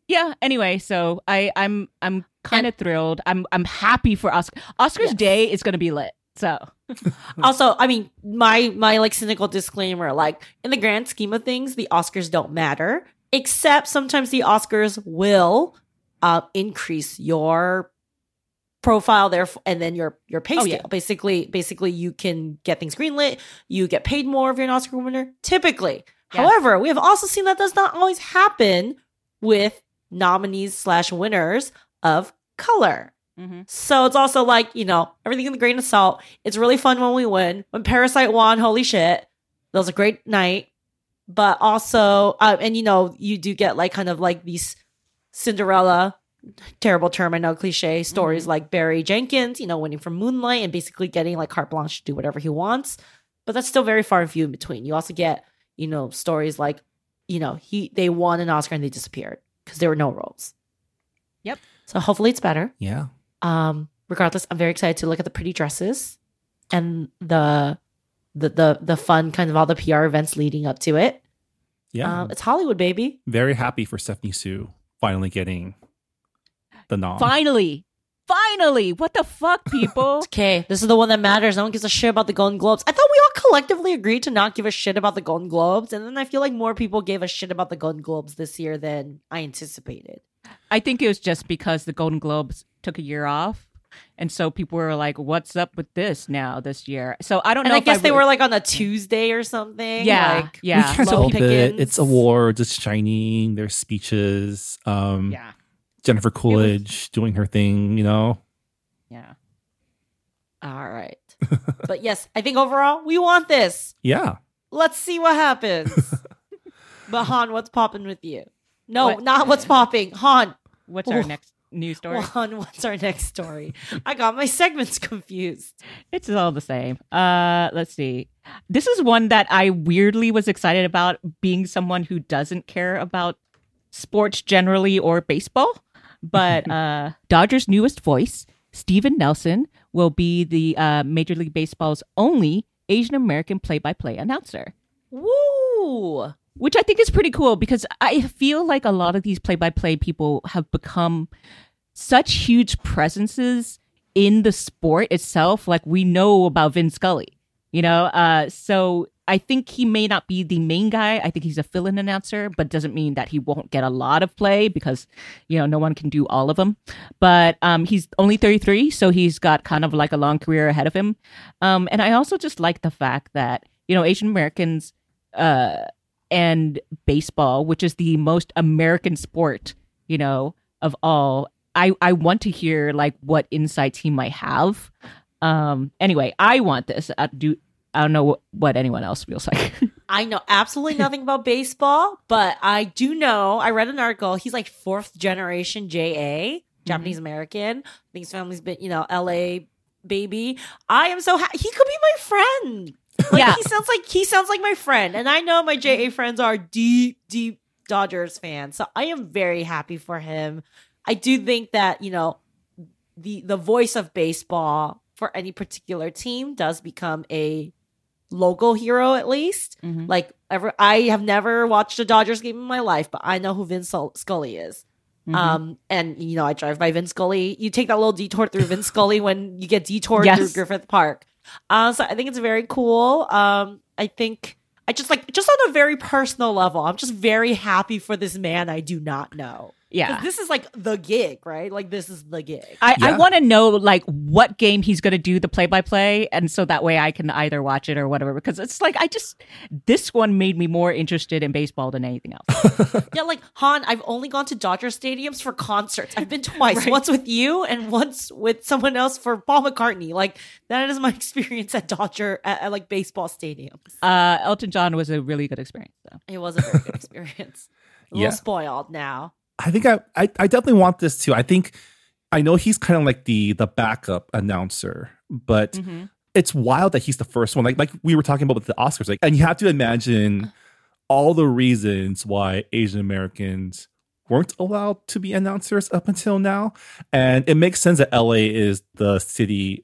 yeah anyway so i i'm i'm kind of thrilled. I'm i'm happy for oscar. Oscars Yes. day is gonna be lit so Also, I mean, my my like cynical disclaimer, like in the grand scheme of things, the Oscars don't matter. Except sometimes the Oscars will uh, increase your profile there, and then your your pay Oh, scale. yeah. Basically, basically, you can get things greenlit. You get paid more if you're an Oscar winner. Typically, however, we have also seen that does not always happen with nominees slash winners of color. Mhm. So it's also like, you know, everything in the grain of salt. It's really fun when we win. When Parasite won, holy shit. That was a great night. But also, uh, and you know, you do get like kind of like these Cinderella, terrible term, I know, cliche stories like Barry Jenkins, you know, winning from Moonlight and basically getting like carte blanche to do whatever he wants. But that's still very far and few in between. You also get, you know, stories like, you know, he they won an Oscar and they disappeared because there were no roles. Yep. So hopefully it's better Yeah. Um regardless i'm very excited to look at the pretty dresses and the the the, the fun kind of all the pr events leading up to it. Yeah. um it's hollywood baby. Very happy for Stephanie Hsu finally getting the nom. finally. Finally. What the fuck people? Okay this is the one that matters. No one gives a shit about the golden globes. I thought we all collectively agreed to not give a shit about the golden globes and then i feel like more people gave a shit about the golden globes this year than i anticipated. I think it was just because the golden globes took a year off and so people were like what's up with this now this year so i don't and know i if guess they really- were like on a tuesday or something Yeah, like, yeah. We can't Slow help it. It's awards, it's shining, there's speeches, um, yeah Jennifer Coolidge doing her thing, you know? yeah all right but yes i think overall we want this Yeah. let's see what happens. but Han, what's popping with you? No, What? not what's popping. Han, what's our next news story Han, what's our next story? I got my segments confused. It's all the same. Uh, let's see. This is one that I weirdly was excited about being someone who doesn't care about sports generally or baseball. But uh, Dodgers' newest voice, Stephen Nelson, will be the uh, Major League Baseball's only Asian American play by play announcer Woo! Which I think is pretty cool because I feel like a lot of these play by play people have become such huge presences in the sport itself. Like we know about Vin Scully, you know? Uh, so I think he may not be the main guy. I think he's a fill in announcer, but doesn't mean that he won't get a lot of play because, you know, no one can do all of them. But um, he's only 33, so he's got kind of like a long career ahead of him. Um, and I also just like the fact that, you know, Asian Americans, uh, and baseball, which is the most American sport, you know, of all. I, I want to hear like what insights he might have. Um anyway, I want this. I do I don't know what, what anyone else feels like. I know absolutely nothing about baseball, but I do know. I read an article. He's like fourth generation JA, Japanese American. I think his family's been, you know, LA baby. I am so happy. He could be my friend. Like, Yeah. he sounds like he sounds like my friend, and I know my JA friends are deep, deep Dodgers fans. So I am very happy for him. I do think that you know the the voice of baseball for any particular team does become a local hero at least. Mhm. Like ever, I have never watched a Dodgers game in my life, but I know who Vince Scully is. Mhm. Um, and you know, I drive by Vince Scully. You take that little detour through Vince Scully when you get detoured Yes. through Griffith Park. Uh, so I think it's very cool. Um, I think I just like just on a very personal level, I'm just very happy for this man I do not know. 'Cause yeah. This is like the gig, right? Like this is the gig. I, I want to know like what game he's going to do the play by play, and so that way I can either watch it or whatever. Because it's like I just this one made me more interested in baseball than anything else. Yeah, like Han, I've only gone to Dodger stadiums for concerts. I've been twice, Right. once with you and once with someone else for Paul McCartney. Like that is my experience at Dodger at, at, like baseball stadiums. Uh, Elton John was a really good experience, though. It was a very good experience. A little Yeah. spoiled now. I think I, I I definitely want this too. I think I know he's kind of like the the backup announcer, but Mm-hmm. it's wild that he's the first one. Like like we were talking about with the Oscars, like, and you have to imagine all the reasons why Asian Americans weren't allowed to be announcers up until now, and it makes sense that LA is the city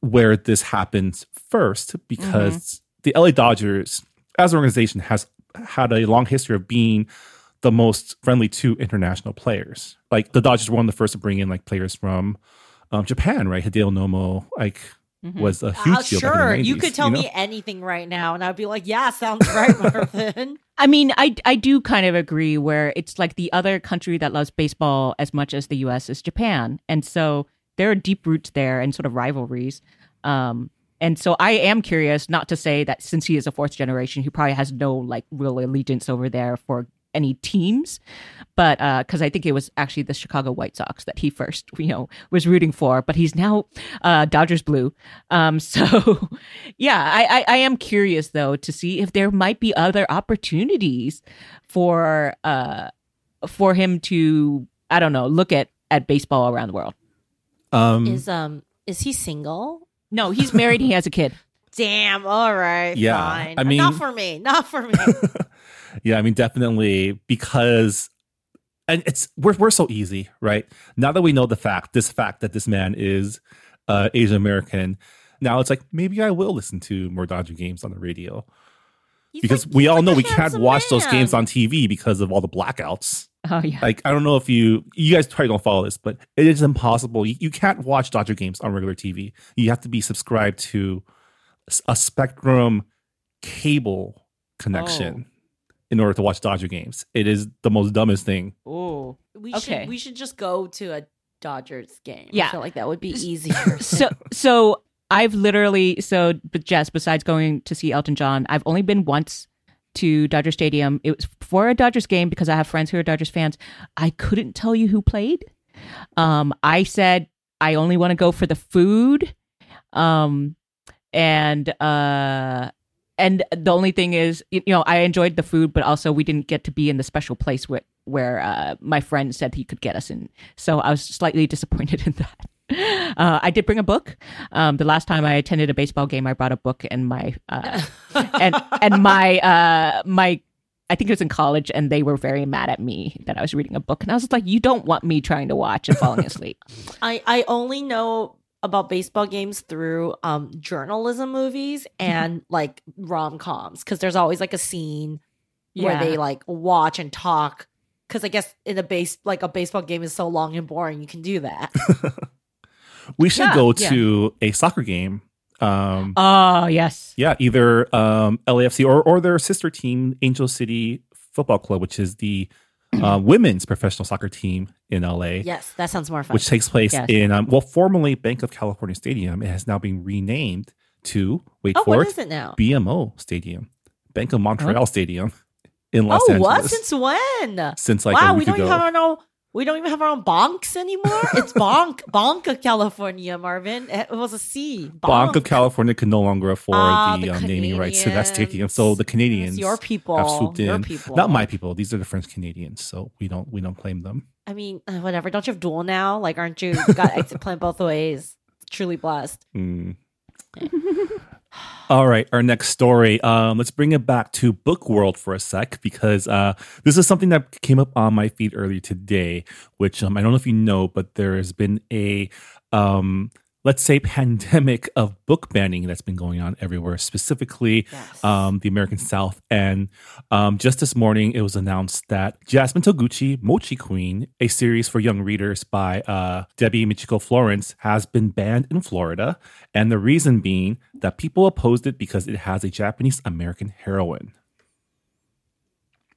where this happens first because the LA Dodgers, as an organization, has had a long history of being the most friendly to international players. Like the Dodgers were one of the first to bring in like players from um, Japan, right? Hideo Nomo, like was a huge Uh, deal. back in the sure, you could tell know? me anything right now, and I'd be like, "Yeah, sounds right, Marvin." I mean, I I do kind of agree where it's like the other country that loves baseball as much as the U.S. is Japan, and so there are deep roots there and sort of rivalries. Um, and so I am curious, not to say that since he is a fourth generation, he probably has no like real allegiance over there for any teams, but because I think it was actually the Chicago White Sox that he first, you know, was rooting for. But he's now uh, Dodgers blue. Um, so yeah, I, I I am curious though to see if there might be other opportunities for uh for him to I don't know look at at baseball around the world. Um, is um is he single? No, he's married. he has a kid. Damn. All right. Yeah, Fine. I mean- not for me. Not for me. yeah, I mean, definitely because, and it's we're we're so easy, right? Now that we know the fact, this fact that this man is uh, Asian American, now it's like maybe I will listen to more Dodger games on the radio He's because like- we all like know we can't watch those games on TV because of all the blackouts. Oh yeah. Like I don't know if you you guys probably don't follow this, but it is impossible. You, you can't watch Dodger games on regular TV. You have to be subscribed to a Spectrum cable connection in order to watch Dodger games. It is the most dumbest thing. Oh. We Okay. should we should just go to a Dodgers game. Yeah. I feel like that would be easier. so so I've literally so but Jess, besides going to see Elton John, I've only been once to Dodger Stadium. It was for a Dodgers game because I have friends who are Dodgers fans. I couldn't tell you who played. Um, I said I only want to go for the food. Um, and uh and the only thing is you know i enjoyed the food but also we didn't get to be in the special place where where uh, my friend said he could get us in. So i was slightly disappointed in that. Uh, i did bring a book. Um, the last time i attended a baseball game i brought a book and my uh, and and my uh my I think it was in college, and they were very mad at me that I was reading a book, and I was like, "You don't want me trying to watch and falling asleep." I I only know about baseball games through um journalism movies and like rom coms because there's always like a scene where they like watch and talk. Because I guess in a base like a baseball game is so long and boring, you can do that. We should Yeah, go yeah. to a soccer game. Um, Oh yes, yeah, either um, LAFC or or their sister team, Angel City Football Club, which is the uh, women's professional soccer team in LA. yes, that sounds more fun. which takes place Yes. in um, well, formerly Bank of California Stadium. It has now been renamed to wait oh, for what it, is it now? BMO Stadium, Bank of Montreal Stadium in Los Angeles. oh, Angeles. what? Since when? Since like wow, we don't even own. We don't even have our own bonks anymore. It's bonk, bonk of California, Marvin. It was a C. Bank of California can no longer afford Ah, the, the um, naming rights to that stadium, so the Canadians, Your people, have swooped your in. people. Not my people; these are the French Canadians, so we don't we don't claim them. I mean, uh, whatever. Don't you have dual now? Like, aren't you got exit plan both ways? Truly blessed. Mm. All right, our next story. Um, let's bring it back to Book World for a sec because uh, this is something that came up on my feed earlier today. Which um, I don't know if you know, but there has been a um, let's say, pandemic of book banning that's been going on everywhere, specifically Yes. um, the American South. And um, just this morning, it was announced that Jasmine Toguchi, Mochi Queen, a series for young readers by uh, Debbie Michiko Florence, has been banned in Florida. And the reason being that people opposed it because it has a Japanese American heroine.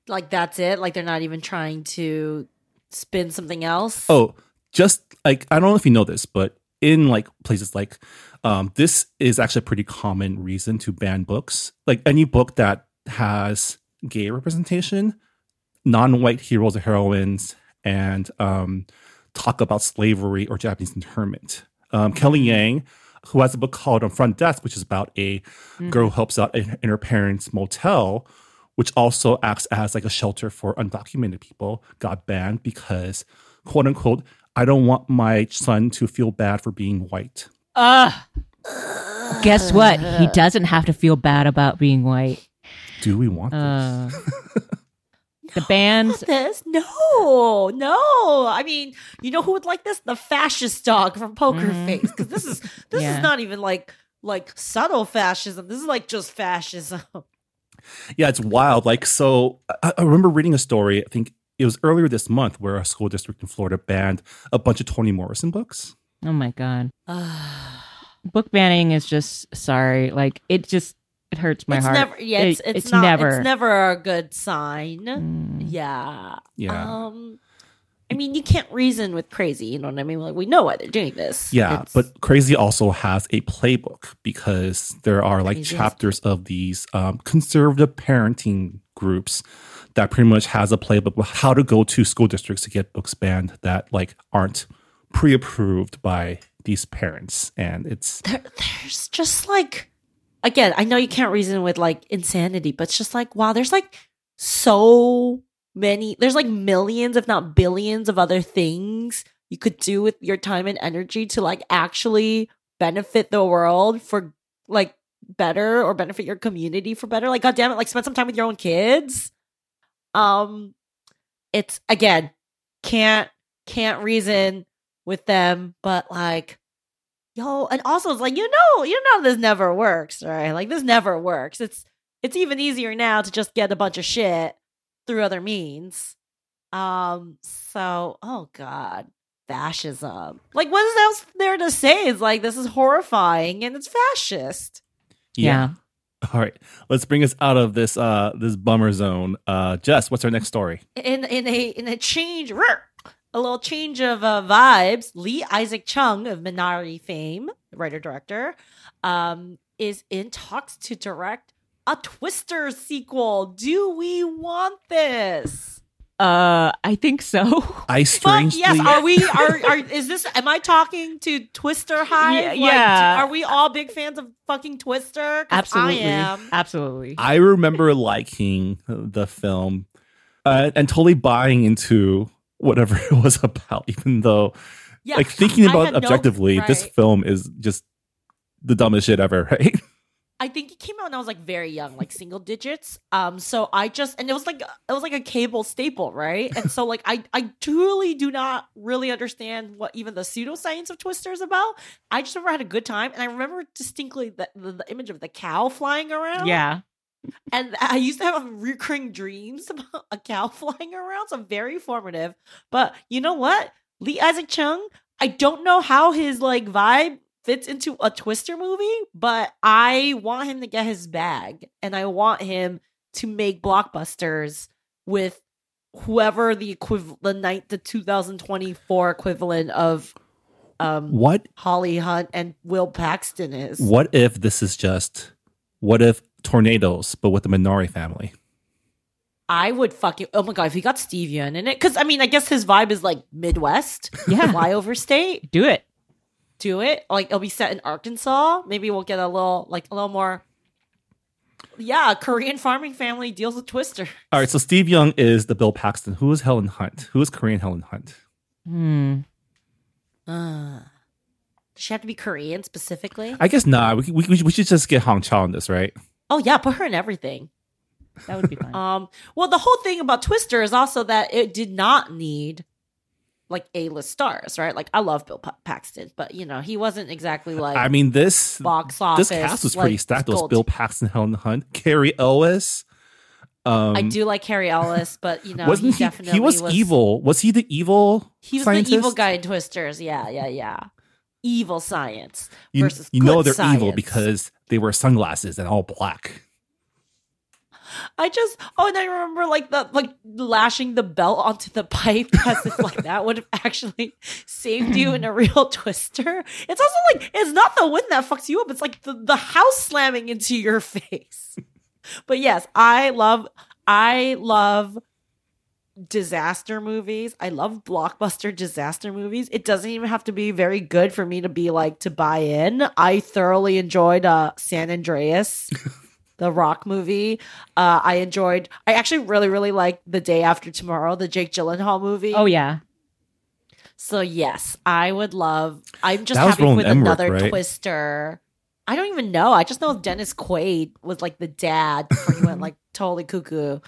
like that's it. Like they're not even trying to spin something else. Oh, just like I don't know if you know this, but in like places like um, this is actually a pretty common reason to ban books. Like any book that has gay representation, non-white heroes or heroines, and um, talk about slavery or Japanese internment. Um, Kelly Yang, who has a book called On Front Desk, which is about a girl who helps out in, in her parents' motel, which also acts as like a shelter for undocumented people, got banned because, quote unquote, I don't want my son to feel bad for being white. Uh, guess what? He doesn't have to feel bad about being white. Do we want this? Uh, the bands. this? No, no. I mean, you know who would like this? The fascist dog from Poker Mhm. Face. Because this is this Yeah. is not even like like subtle fascism. This is like just fascism. Yeah, it's wild. Like, so I, I remember reading a story, I think it was earlier this month, where a school district in Florida banned a bunch of Toni Morrison books. Oh my god, book banning is just sorry. Like it just it hurts my it's heart. never. Yeah, it's, It- it's, not. never. It's never a good sign. Mm. Yeah. Yeah. Um. I mean, you can't reason with crazy. You know what I mean? Like we know why they're doing this. Yeah, It's- but Crazy also has a playbook because there are like Crazy chapters of these um, conservative parenting groups that pretty much has a playbook of how to go to school districts to get books banned that like aren't pre-approved by these parents, and it's there, there's just like again i know you can't reason with like insanity but it's just like wow there's like so many there's like millions if not billions of other things you could do with your time and energy to like actually benefit the world for like better or benefit your community for better. Like god damn it like spend some time with your own kids um it's again can't can't reason with them but like yo and also it's like you know you know this never works right? Like this never works. It's it's even easier now to just get a bunch of shit through other means. Um so oh god fascism. Like what is else there to say? It's like this is horrifying and it's fascist. Yeah. All right, let's bring us out of this uh this bummer zone. Uh, Jess, what's our next story? in in a in a change a little change of uh, vibes lee isaac chung of minari fame writer director um is in talks to direct a twister sequel do we want this Uh, I think so. I Fuck strangely yes are we are, are is this am i talking to twister High? Yeah, Like, yeah. are we all big fans of fucking Twister? Absolutely. i am Absolutely. I remember liking the film uh, and totally buying into whatever it was about, even though, yeah like, thinking about had no- objectively, this film is just the dumbest shit ever, right? I think it came out when I was like very young, like single digits. Um, so I just and it was like it was like a cable staple, right? And so like I I truly do not really understand what even the pseudoscience of Twister is about. I just remember I had a good time, and I remember distinctly the, the, the image of the cow flying around. Yeah. and I used to have recurring dreams about a cow flying around. So very formative. But you know what, Lee Isaac Chung, I don't know how his like vibe fits into a Twister movie, but I want him to get his bag and I want him to make blockbusters with whoever the equivalent the night the 2024 equivalent of um What Holly Hunt and Will Paxton is. what if this is just what if tornadoes, but with the Minari family? I would fucking oh my god if he got Steve Yeun in it because I mean I guess his vibe is like Midwest Yeah. flyover state Do it. Do it like it'll be set in Arkansas maybe we'll get a little like a little more yeah Korean farming family deals with Twister All right, so Steve Yeun is the Bill Paxton. Who is Helen Hunt? Who is Korean Helen Hunt? Hmm. uh, does she have to be Korean specifically I guess not. We, we, we should just get Hong Chau on this, right? oh yeah put her in everything That would be fun. um well the whole thing about Twister is also that it did not need like A list stars, right? Like I love Bill Pa- Paxton, but you know he wasn't exactly like I mean, this box office. this cast was pretty like, stacked. It was. Bill Paxton, Helen Hunt, Cary Elwes. Um, I do like Cary Elwes, but you know wasn't he he? definitely He was, evil. Was he the evil? He was scientist? the evil guy in Twisters. Yeah, yeah, yeah. Evil science You, versus you know they're evil because they wear sunglasses and all black. I just oh, and I remember like the like lashing the belt onto the pipe as if like that would have actually saved you in a real twister. It's also like it's not the wind that fucks you up; it's like the the house slamming into your face. But yes, I love I love disaster movies. I love blockbuster disaster movies. It doesn't even have to be very good for me to be like to buy in. I thoroughly enjoyed uh San Andreas. the rock movie. Uh I enjoyed I actually really, really like The Day After Tomorrow, the Jake Gyllenhaal movie. Oh yeah. So yes, I would love I'm just That was happy with Emmerich, another right? twister. I don't even know. I just know Dennis Quaid was like the dad before he went like totally cuckoo.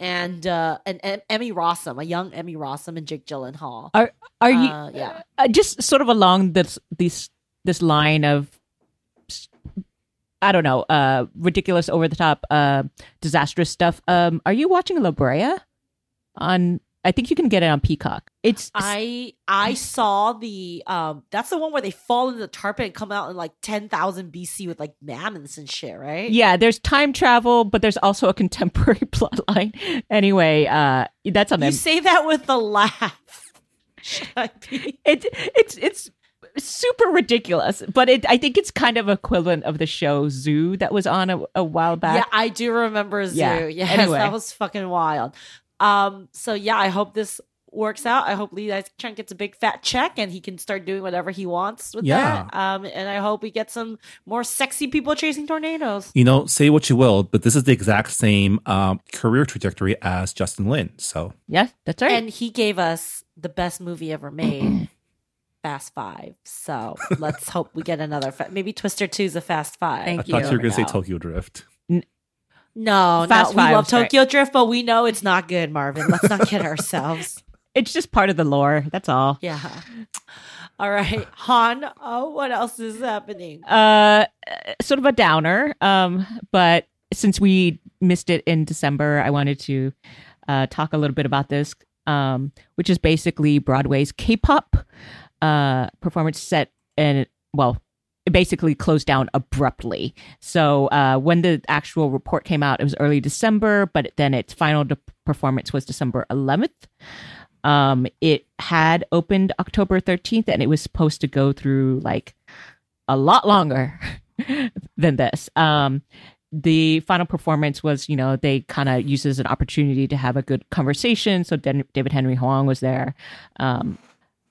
And uh and, and Emmy Rossum, a young Emmy Rossum and Jake Gyllenhaal. Are are you Uh, yeah. uh, just sort of along this this this line of I don't know, uh ridiculous over the top uh disastrous stuff. Um are you watching La Brea on I think you can get it on Peacock. It's I I saw the um that's the one where they fall into the tarpon and come out in like ten thousand BC with like mammoths and shit, right? yeah, there's time travel, but there's also a contemporary plot line. Anyway, uh that's on You them. say that with a laugh. Should I be? it it's it's super ridiculous, but it I think it's kind of equivalent of the show Zoo that was on a, a while back. Yeah, I do remember Zoo. Yeah. Yes, Anyway. that was fucking wild. Um, so yeah, I hope this works out. I hope Lee Chang gets a big fat check and he can start doing whatever he wants with Yeah. that. Um, and I hope we get some more sexy people chasing tornadoes. You know, say what you will, but this is the exact same um, career trajectory as Justin Lin. So Yeah, that's right. And he gave us the best movie ever made. Fast Five. So let's hope we get another. Fa- maybe Twister Two is a Fast Five. Thank you. I thought you were going to say. Tokyo Drift. No, Fast no, we love Five's great. Tokyo Drift, but we know it's not good, Marvin. Let's not kid ourselves. it's just part of the lore. That's all. Yeah. All right, Han. Oh, what else is happening? Uh, sort of a downer. Um, but since we missed it in December, I wanted to uh, talk a little bit about this. Um, which is basically Broadway's K-pop uh performance set and well, it basically closed down abruptly. So uh, when the actual report came out, it was early December, but then its final de- performance was December 11th. Um, it had opened October 13th, and it was supposed to go through like a lot longer than this. Um, the final performance was, you know, they kind of used as an opportunity to have a good conversation. So David Henry Hwang was there, um,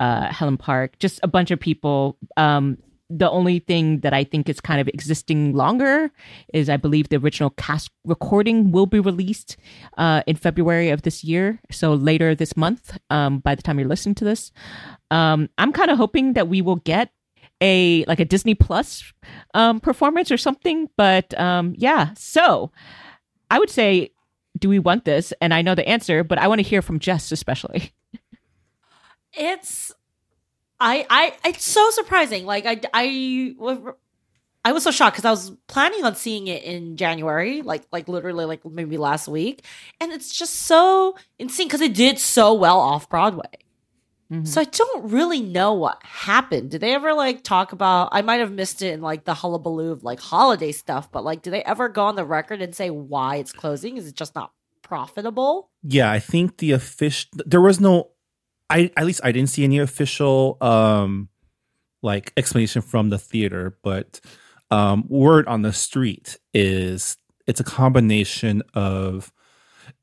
uh, Helen Park, just a bunch of people. Um, the only thing that I think is kind of existing longer is I believe the original cast recording will be released uh, in February of this year. So later this month, um, by the time you're listening to this, um, I'm kind of hoping that we will get a like a Disney Plus um, performance or something. But um, yeah, so I would say, do we want this? And I know the answer, but I want to hear from Jess especially. It's, I, I, it's so surprising. Like I, I, I was so shocked because I was planning on seeing it in January, like, like literally, like maybe last week, and it's just so insane because it did so well off Broadway. Mm-hmm. So I don't really know what happened. Did they ever like talk about? I might have missed it in like the hullabaloo of like holiday stuff, but like, do they ever go on the record and say why it's closing? Is it just not profitable? Yeah, I think the official there was no I at least I didn't see any official um like explanation from the theater, but um word on the street is it's a combination of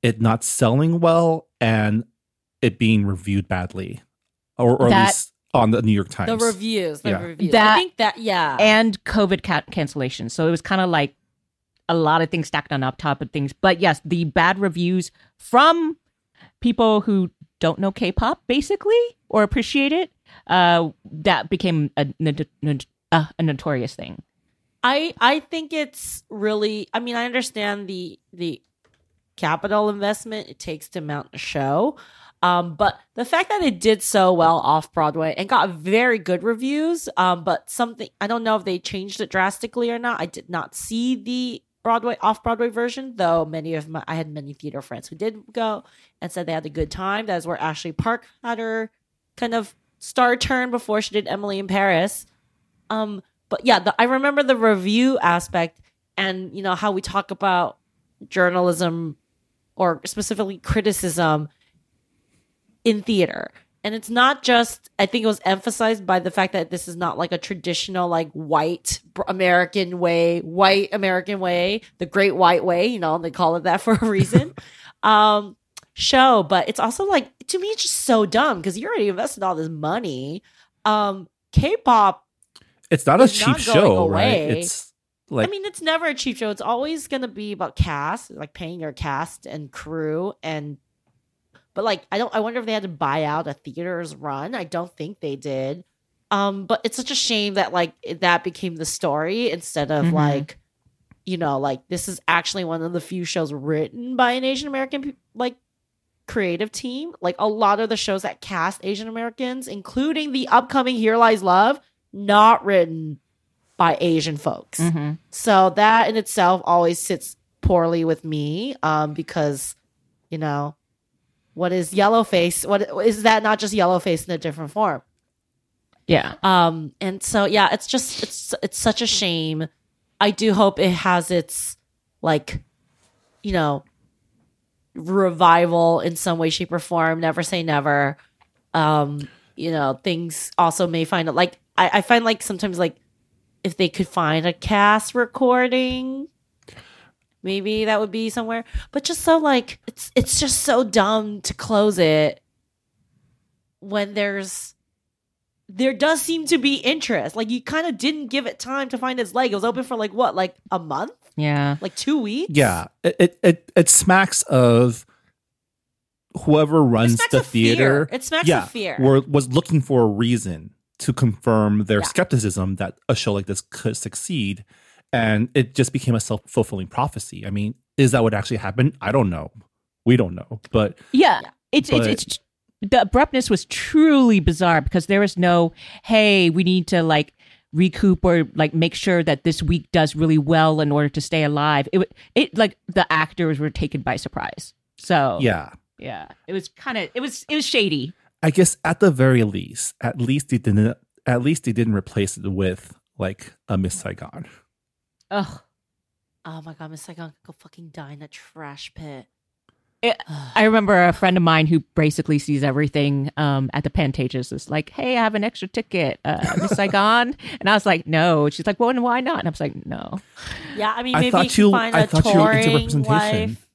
it not selling well and it being reviewed badly. Or, or at least on the New York Times. The reviews, the Yeah. reviews. That- I think that yeah, and COVID ca- cancellation. So it was kind of like a lot of things stacked on up top of things. But yes, the bad reviews from people who don't know K-pop basically or appreciate it, uh, that became a, not- uh, a notorious thing. I I think it's really. I mean, I understand the the capital investment it takes to mount a show. Um, but the fact that it did so well off Broadway and got very good reviews, um, but something I don't know if they changed it drastically or not. I did not see the Broadway off Broadway version, though many of my I had many theater friends who did go and said they had a good time. That is where Ashley Park had her kind of star turn before she did Emily in Paris. Um, but yeah, the, I remember the review aspect and you know how we talk about journalism or specifically criticism in theater. And it's not just, I think it was emphasized by the fact that this is not like a traditional, like white American way, white American way, the great white way, you know, they call it that for a reason. um, show, but it's also like, to me, it's just so dumb because you already invested all this money. Um, K pop, It's not a cheap not show, away. right? It's like I mean, it's never a cheap show. It's always going to be about cast, like paying your cast and crew and but like I don't I wonder if they had to buy out a theater's run. I don't think they did. Um but it's such a shame that like that became the story instead of Mhm. like you know, like this is actually one of the few shows written by an Asian American like creative team. Like a lot of the shows that cast Asian Americans, including the upcoming Here Lies Love, not written by Asian folks. hmm So that in itself always sits poorly with me um, because, you know, what is yellow face? What is that not just yellow face in a different form? Yeah. Um, and so yeah, it's just it's it's such a shame. I do hope it has its like, you know, revival in some way, shape, or form. Never say never. Um, you know, things also may find it like I, I find like sometimes like if they could find a cast recording, maybe that would be somewhere. But just so like it's it's just so dumb to close it when there's there does seem to be interest. Like you kind of didn't give it time to find its leg. It was open for like what, like a month, Yeah. like two weeks. yeah, it it it, it smacks of whoever runs the of fear. theater. It smacks yeah, of fear. were, was looking for a reason to confirm their Yeah. skepticism that a show like this could succeed, and it just became a self fulfilling prophecy. I mean, is that what actually happened? I don't know. We don't know, but Yeah. It's, But- it's it's the abruptness was truly bizarre because there was no hey we need to like recoup or like make sure that this week does really well in order to stay alive it it like the actors were taken by surprise so yeah. yeah it was kind of it was it was shady I guess at the very least, at least they didn't. At least they didn't replace it with like a Miss Saigon. Ugh. oh my god, Miss Saigon could go fucking die in a trash pit. It- I remember a friend of mine who basically sees everything um, at the Pantages is like, "Hey, I have an extra ticket, uh, Miss Saigon," and I was like, "No." She's like, "Well, and why not?" And I was like, "No." yeah, I mean, I maybe thought you can you- find I a thought you were into touring representation. life.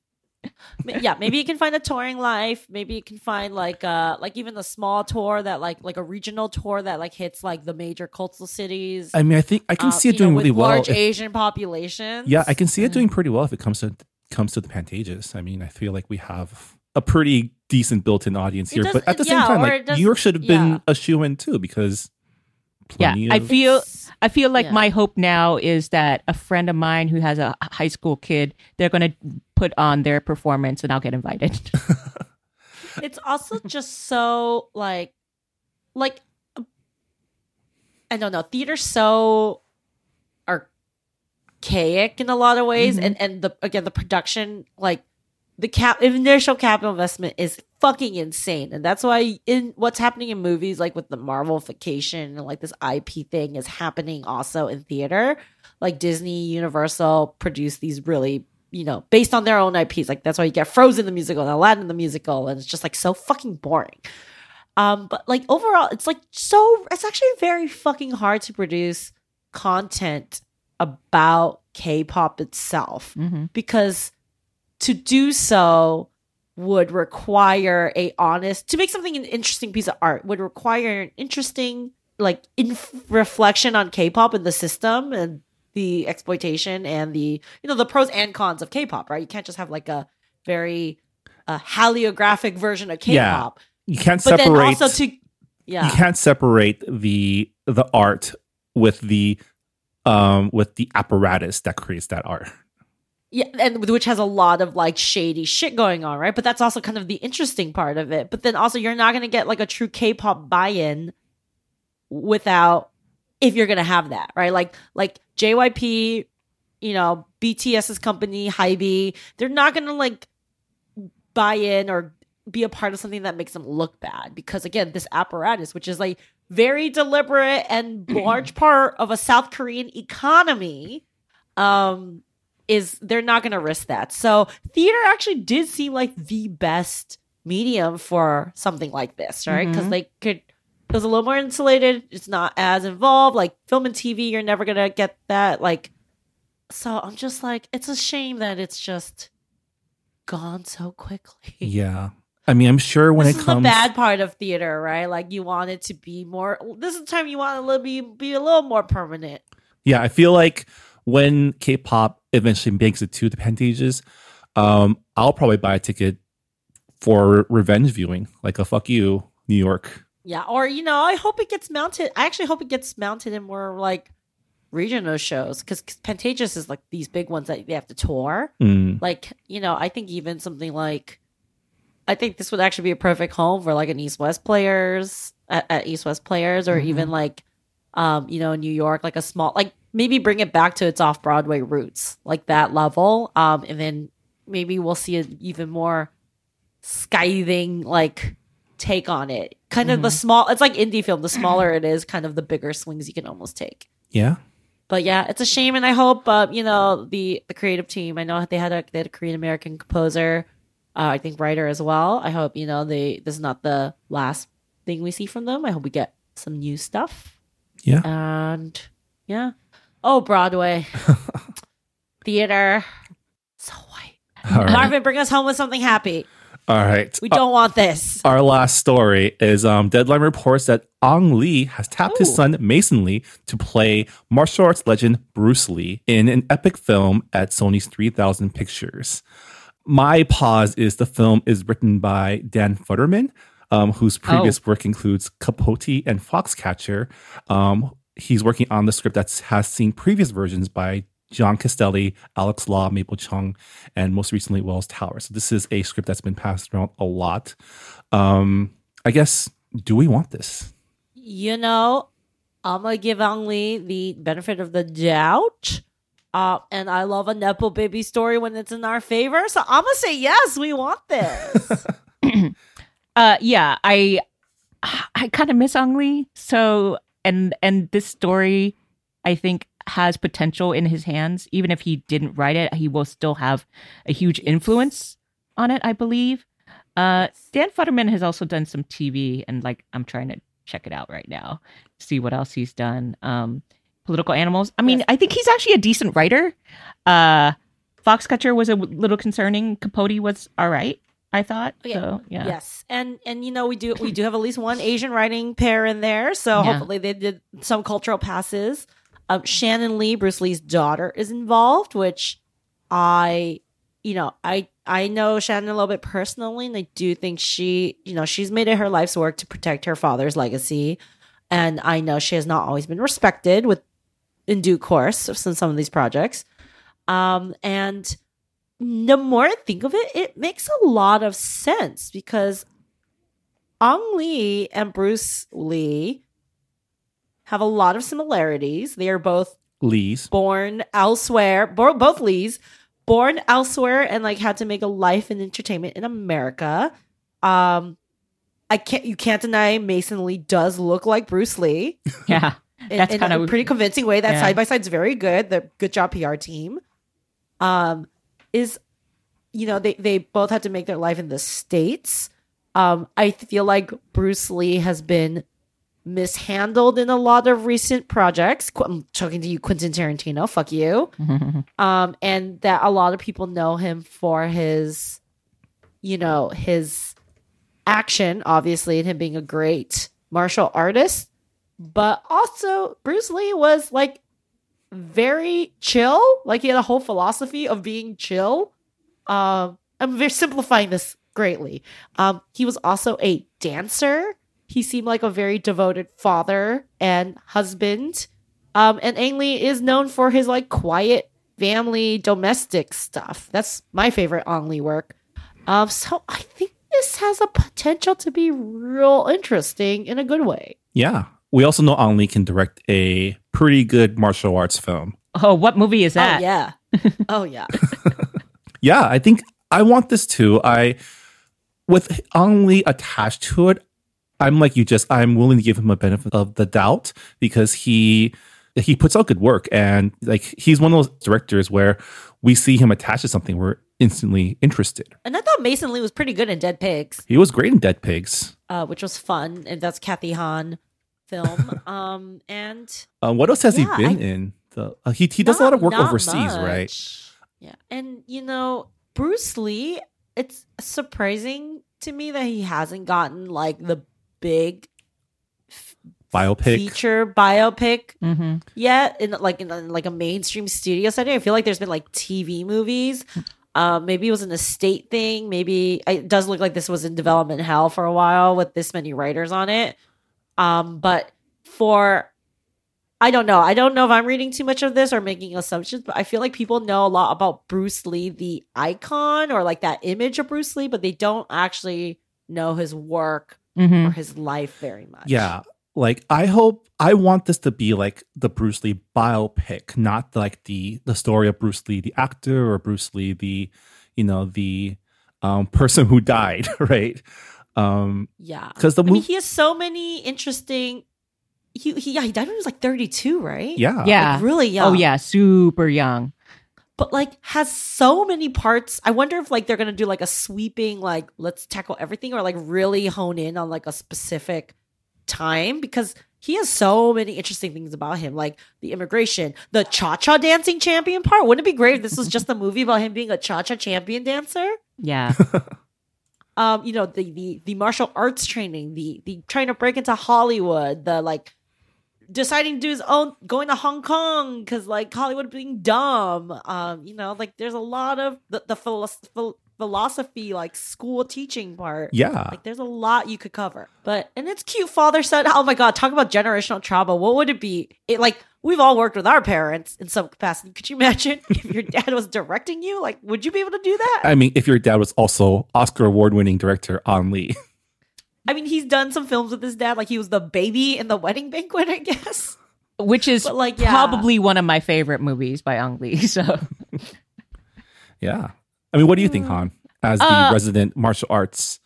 Ma- yeah, maybe you can find a touring life. Maybe you can find like uh like even a small tour that like like a regional tour that like hits like the major coastal cities. I mean, I think I can um, see it you know, doing with really well. Large if- Asian populations. yeah, I can see it doing pretty well if it comes to comes to the Pantages. I mean, I feel like we have a pretty decent built-in audience It here, does- but at the same yeah, time, like does- New York should have been yeah. a shoe in too because Yeah, plenty I feel I feel like Yeah. my hope now is that a friend of mine who has a high school kid, they're going to put on their performance, and I'll get invited. it's also just so like like I don't know, theater's so archaic in a lot of ways Mhm. and and the again the production like the cap initial capital investment is fucking insane and that's why in what's happening in movies like with the marvelification and like this ip thing is happening also in theater like disney universal produce these really you know based on their own ips like that's why you get frozen the musical and aladdin the musical and it's just like so fucking boring um but like overall it's like so it's actually very fucking hard to produce content about k-pop itself Mhm. because to do so would require a honest to make something an interesting piece of art would require an interesting like in reflection on k-pop and the system and the exploitation and the you know the pros and cons of k-pop right you can't just have like a very uh, hagiographic version of k-pop you can't but separate. then also to yeah You can't separate the the art with the um with the apparatus that creates that art. yeah, and which has a lot of like shady shit going on, right? But that's also kind of the interesting part of it. But then also, you're not going to get like a true K-pop buy-in without if you're going to have that, right? Like like JYP, you know, BTS's company, Hybe, they're not going to like buy in or be a part of something that makes them look bad because again, this apparatus, which is like very deliberate and large part of a South Korean economy, um, is they're not going to risk that. So theater actually did seem like the best medium for something like this, right? Because Mhm. they could. It was a little more insulated. It's not as involved. Like film and TV, you're never gonna get that. Like, so I'm just like, it's a shame that it's just gone so quickly. Yeah. I mean, I'm sure when this it comes the bad part of theater, right? Like you want it to be more. This is the time you want it to be be a little more permanent. Yeah, I feel like when K-pop eventually makes it to the Pantages, um, I'll probably buy a ticket for revenge viewing, like a fuck you, New York. Yeah, or you know, I hope it gets mounted. I actually hope it gets mounted in more like regional shows because Pantages is like these big ones that they have to tour. Mm, Like you know, I think even something like, I think this would actually be a perfect home for like an East West players at, at East West players, or even like, um, you know, New York, like a small like maybe bring it back to its off Broadway roots, like that level. Um, and then maybe we'll see an even more scathing like take on it. Kind of the small. It's like indie film. The smaller it is, kind of the bigger swings you can almost take. yeah. But yeah, it's a shame, and I hope uh, you know the the creative team. I know they had a they had a Korean American composer, uh, I think writer as well. I hope you know they this is not the last thing we see from them. I hope we get some new stuff. Yeah. And yeah, oh Broadway theater, so white. Right. Marvin, bring us home with something happy. All right. We don't want this. Our last story is um, Deadline reports that Ang Lee has tapped his son Mason Lee to play martial arts legend Bruce Lee in an epic film at Sony's 3000 Pictures. My pause is the film is written by Dan Futterman, um, whose previous work includes Capote and Foxcatcher. Um, he's working on the script that has seen previous versions by John Castelli, Alex Law, Mabel Cheung, and most recently Wells Tower. So this is a script that's been passed around a lot. Um, I guess, do we want this? you know, I'm gonna give Ang Lee the benefit of the doubt. Uh, and I love a Nepo baby story when it's in our favor. So I'm gonna say yes, we want this. Uh, yeah, I I kind of miss Ang Lee. So and and this story, I think has potential in his hands. Even if he didn't write it, he will still have a huge influence on it. I believe. Uh, Dan Futterman has also done some TV, and like I'm trying to check it out right now, see what else he's done. Um, political animals. I mean, Yes. I think he's actually a decent writer. Uh, Foxcatcher was a little concerning. Capote was all right. I thought. Okay. So yeah. Yes, and and you know we do we do have at least one Asian writing pair in there, so Yeah. hopefully they did some cultural passes. Um, Shannon Lee, Bruce Lee's daughter, is involved, which I, you know, I I know Shannon a little bit personally, and I do think she, you know, she's made it her life's work to protect her father's legacy, and I know she has not always been respected with in due course of some, of these projects. Um, and the more I think of it, it makes a lot of sense because Ang Lee and Bruce Lee have a lot of similarities. They are both Lee's. born elsewhere, bo- both Lees, born elsewhere and like had to make a life in entertainment in America. Um, I can't, you can't deny Mason Lee does look like Bruce Lee Yeah. in, That's in kinda- a pretty convincing way. That Yeah. side by side's very good. The good job PR team. Um, is you know they they both had to make their life in the states. Um, I feel like Bruce Lee has been mishandled in a lot of recent projects. Qu- I'm talking to you, Quentin Tarantino. Fuck you. Um, and that a lot of people know him for his, you know, his action, obviously, and him being a great martial artist. But also, Bruce Lee was like very chill. Like he had a whole philosophy of being chill. Um, I'm very simplifying this greatly. Um, he was also a dancer. He seemed like a very devoted father and husband. Um, and Ang Lee is known for his like quiet family domestic stuff. That's my favorite Ang Lee work. Um, so I think this has a potential to be real interesting in a good way. Yeah. We also know Ang Lee can direct a pretty good martial arts film. Oh, what movie is that? Oh yeah. oh yeah. Yeah, I think I want this too. I with Ang Lee attached to it, I'm like you just I'm willing to give him a benefit of the doubt because he he puts out good work and like he's one of those directors where we see him attached to something we're instantly interested. And I thought Mason Lee was pretty good in Dead Pigs, He was great in Dead Pigs. uh, which was fun, and that's Cathy Yan film. um, and Uh, what else has Yeah, he been I- in? The, uh, he he does a lot of work not overseas, right? Yeah. And, you know, Bruce Lee, it's surprising to me that he hasn't gotten like the big Biopic. feature biopic Mm-hmm. yet in like in, like a mainstream studio setting. I feel like there's been like TV movies. Um, maybe it was an estate thing. Maybe it does look like this was in development hell for a while with this many writers on it. Um, but for I don't know. I don't know if I'm reading too much of this or making assumptions, but I feel like people know a lot about Bruce Lee, the icon, or like that image of Bruce Lee, but they don't actually know his work Mm-hmm. or his life very much. Yeah. Like I hope I want this to be like the Bruce Lee biopic, not like the the story of Bruce Lee the actor or Bruce Lee the you know the um person who died, right? Um yeah, because the I mean, he has so many interesting. He, he yeah he died when he was like thirty two, right? yeah. Yeah. Like, really young. Oh yeah, super young. But like has so many parts. I wonder if like they're gonna do like a sweeping like let's tackle everything or like really hone in on like a specific time because he has so many interesting things about him, like the immigration, the cha cha dancing champion part. Wouldn't it be great if this was just a movie about him being a cha cha champion dancer? Yeah. um, you know, the the the martial arts training, the the trying to break into Hollywood, the like deciding to do his own going to Hong Kong because like Hollywood being dumb. Um, you know, like there's a lot of the the philos- phil- philosophy like school teaching part. Yeah. Like there's a lot you could cover. But and it's cute father son. Oh my god, talk about generational trauma. What would it be? It like we've all worked with our parents in some capacity. Could you imagine if your dad was directing you? Like, would you be able to do that? I mean, if your dad was also Oscar award winning director Ang Lee. I mean, he's done some films with his dad. Like he was the baby in the wedding banquet, I guess. Which is But, like, yeah. probably one of my favorite movies by Ang Lee. So yeah. I mean, what do you think, Han, as the Uh, resident martial arts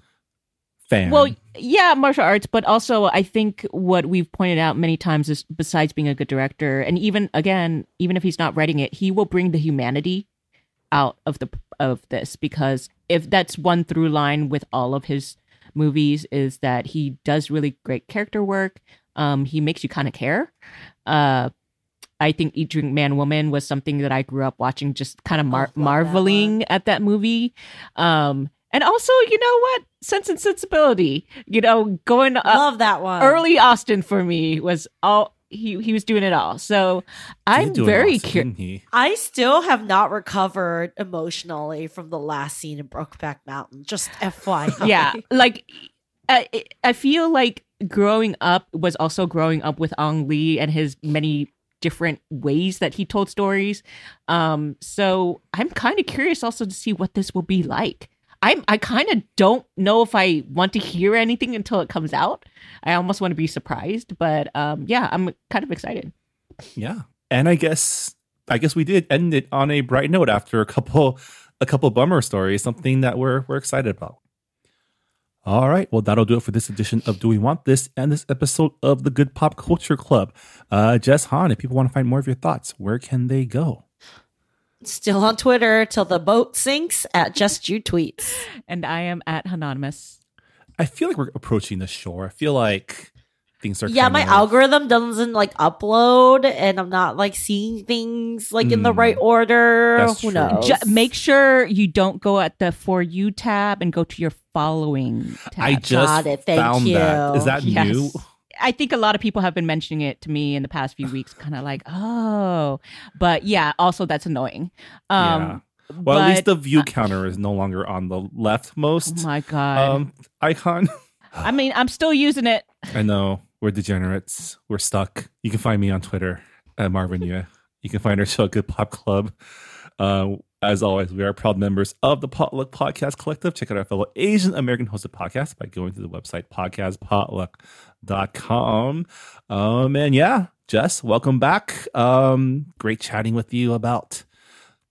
fan? Well, yeah, martial arts, but also I think what we've pointed out many times is besides being a good director, and even again, even if he's not writing it, he will bring the humanity out of the of this because if that's one through line with all of his movies is that he does really great character work. Um, he makes you kind of care. Uh, I think Eat Drink Man Woman was something that I grew up watching, just kind of mar- love that marveling at that movie. Um, and also, you know what? Sense and Sensibility. You know, going uh, Love that one. early Austen for me was all he he was doing it all. So I'm Did do it very curious. I still have not recovered emotionally from the last scene in Brokeback Mountain. Just FYI. yeah like I, I feel like growing up was also growing up with Ang Lee and his many different ways that he told stories um so i'm kind of curious also to see what this will be like i'm i kind of don't know if i want to hear anything until it comes out i almost want to be surprised but um yeah i'm kind of excited Yeah. And I guess I guess we did end it on a bright note after a couple a couple bummer stories, something that we're we're excited about. All right. Well, that'll do it for this edition of Do We Want This and this episode of the Good Pop Culture Club. Uh Jess Han, if people want to find more of your thoughts, where can they go? Still on Twitter till the boat sinks at Just You Tweets. and i am at anonymous I feel like we're approaching the shore. I feel like things are Yeah, my of- algorithm doesn't like upload and I'm not like seeing things like in the Mm, right order. that's Who true. knows? Ju- make sure you don't go at the for you tab and go to your following tab. I just Got it. Thank found that. you. Is that Yes. new? I think a lot of people have been mentioning it to me in the past few weeks, kind of like, oh, but yeah, also that's annoying. Um, yeah. Well, at least the view counter is no longer on the leftmost Oh my god! um icon. I mean, I'm still using it. I know we're degenerates. We're stuck. You can find me on Twitter at Marvin Yueh. You can find our show at Good Pop Club. Uh, as always, we are proud members of the Potluck Podcast Collective. Check out our fellow Asian American hosted podcast by going to the website podcastpotluck.com. Um, and yeah, Jess, welcome back. Um, great chatting with you about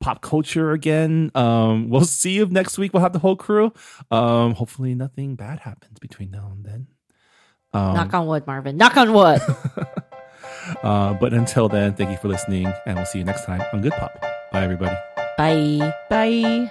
pop culture again. Um, we'll see you next week. We'll have the whole crew. Um, hopefully, nothing bad happens between now and then. Um, Knock on wood, Marvin. Knock on wood. uh, but until then, thank you for listening, and we'll see you next time on Good Pop. Bye, everybody. Bye. Bye.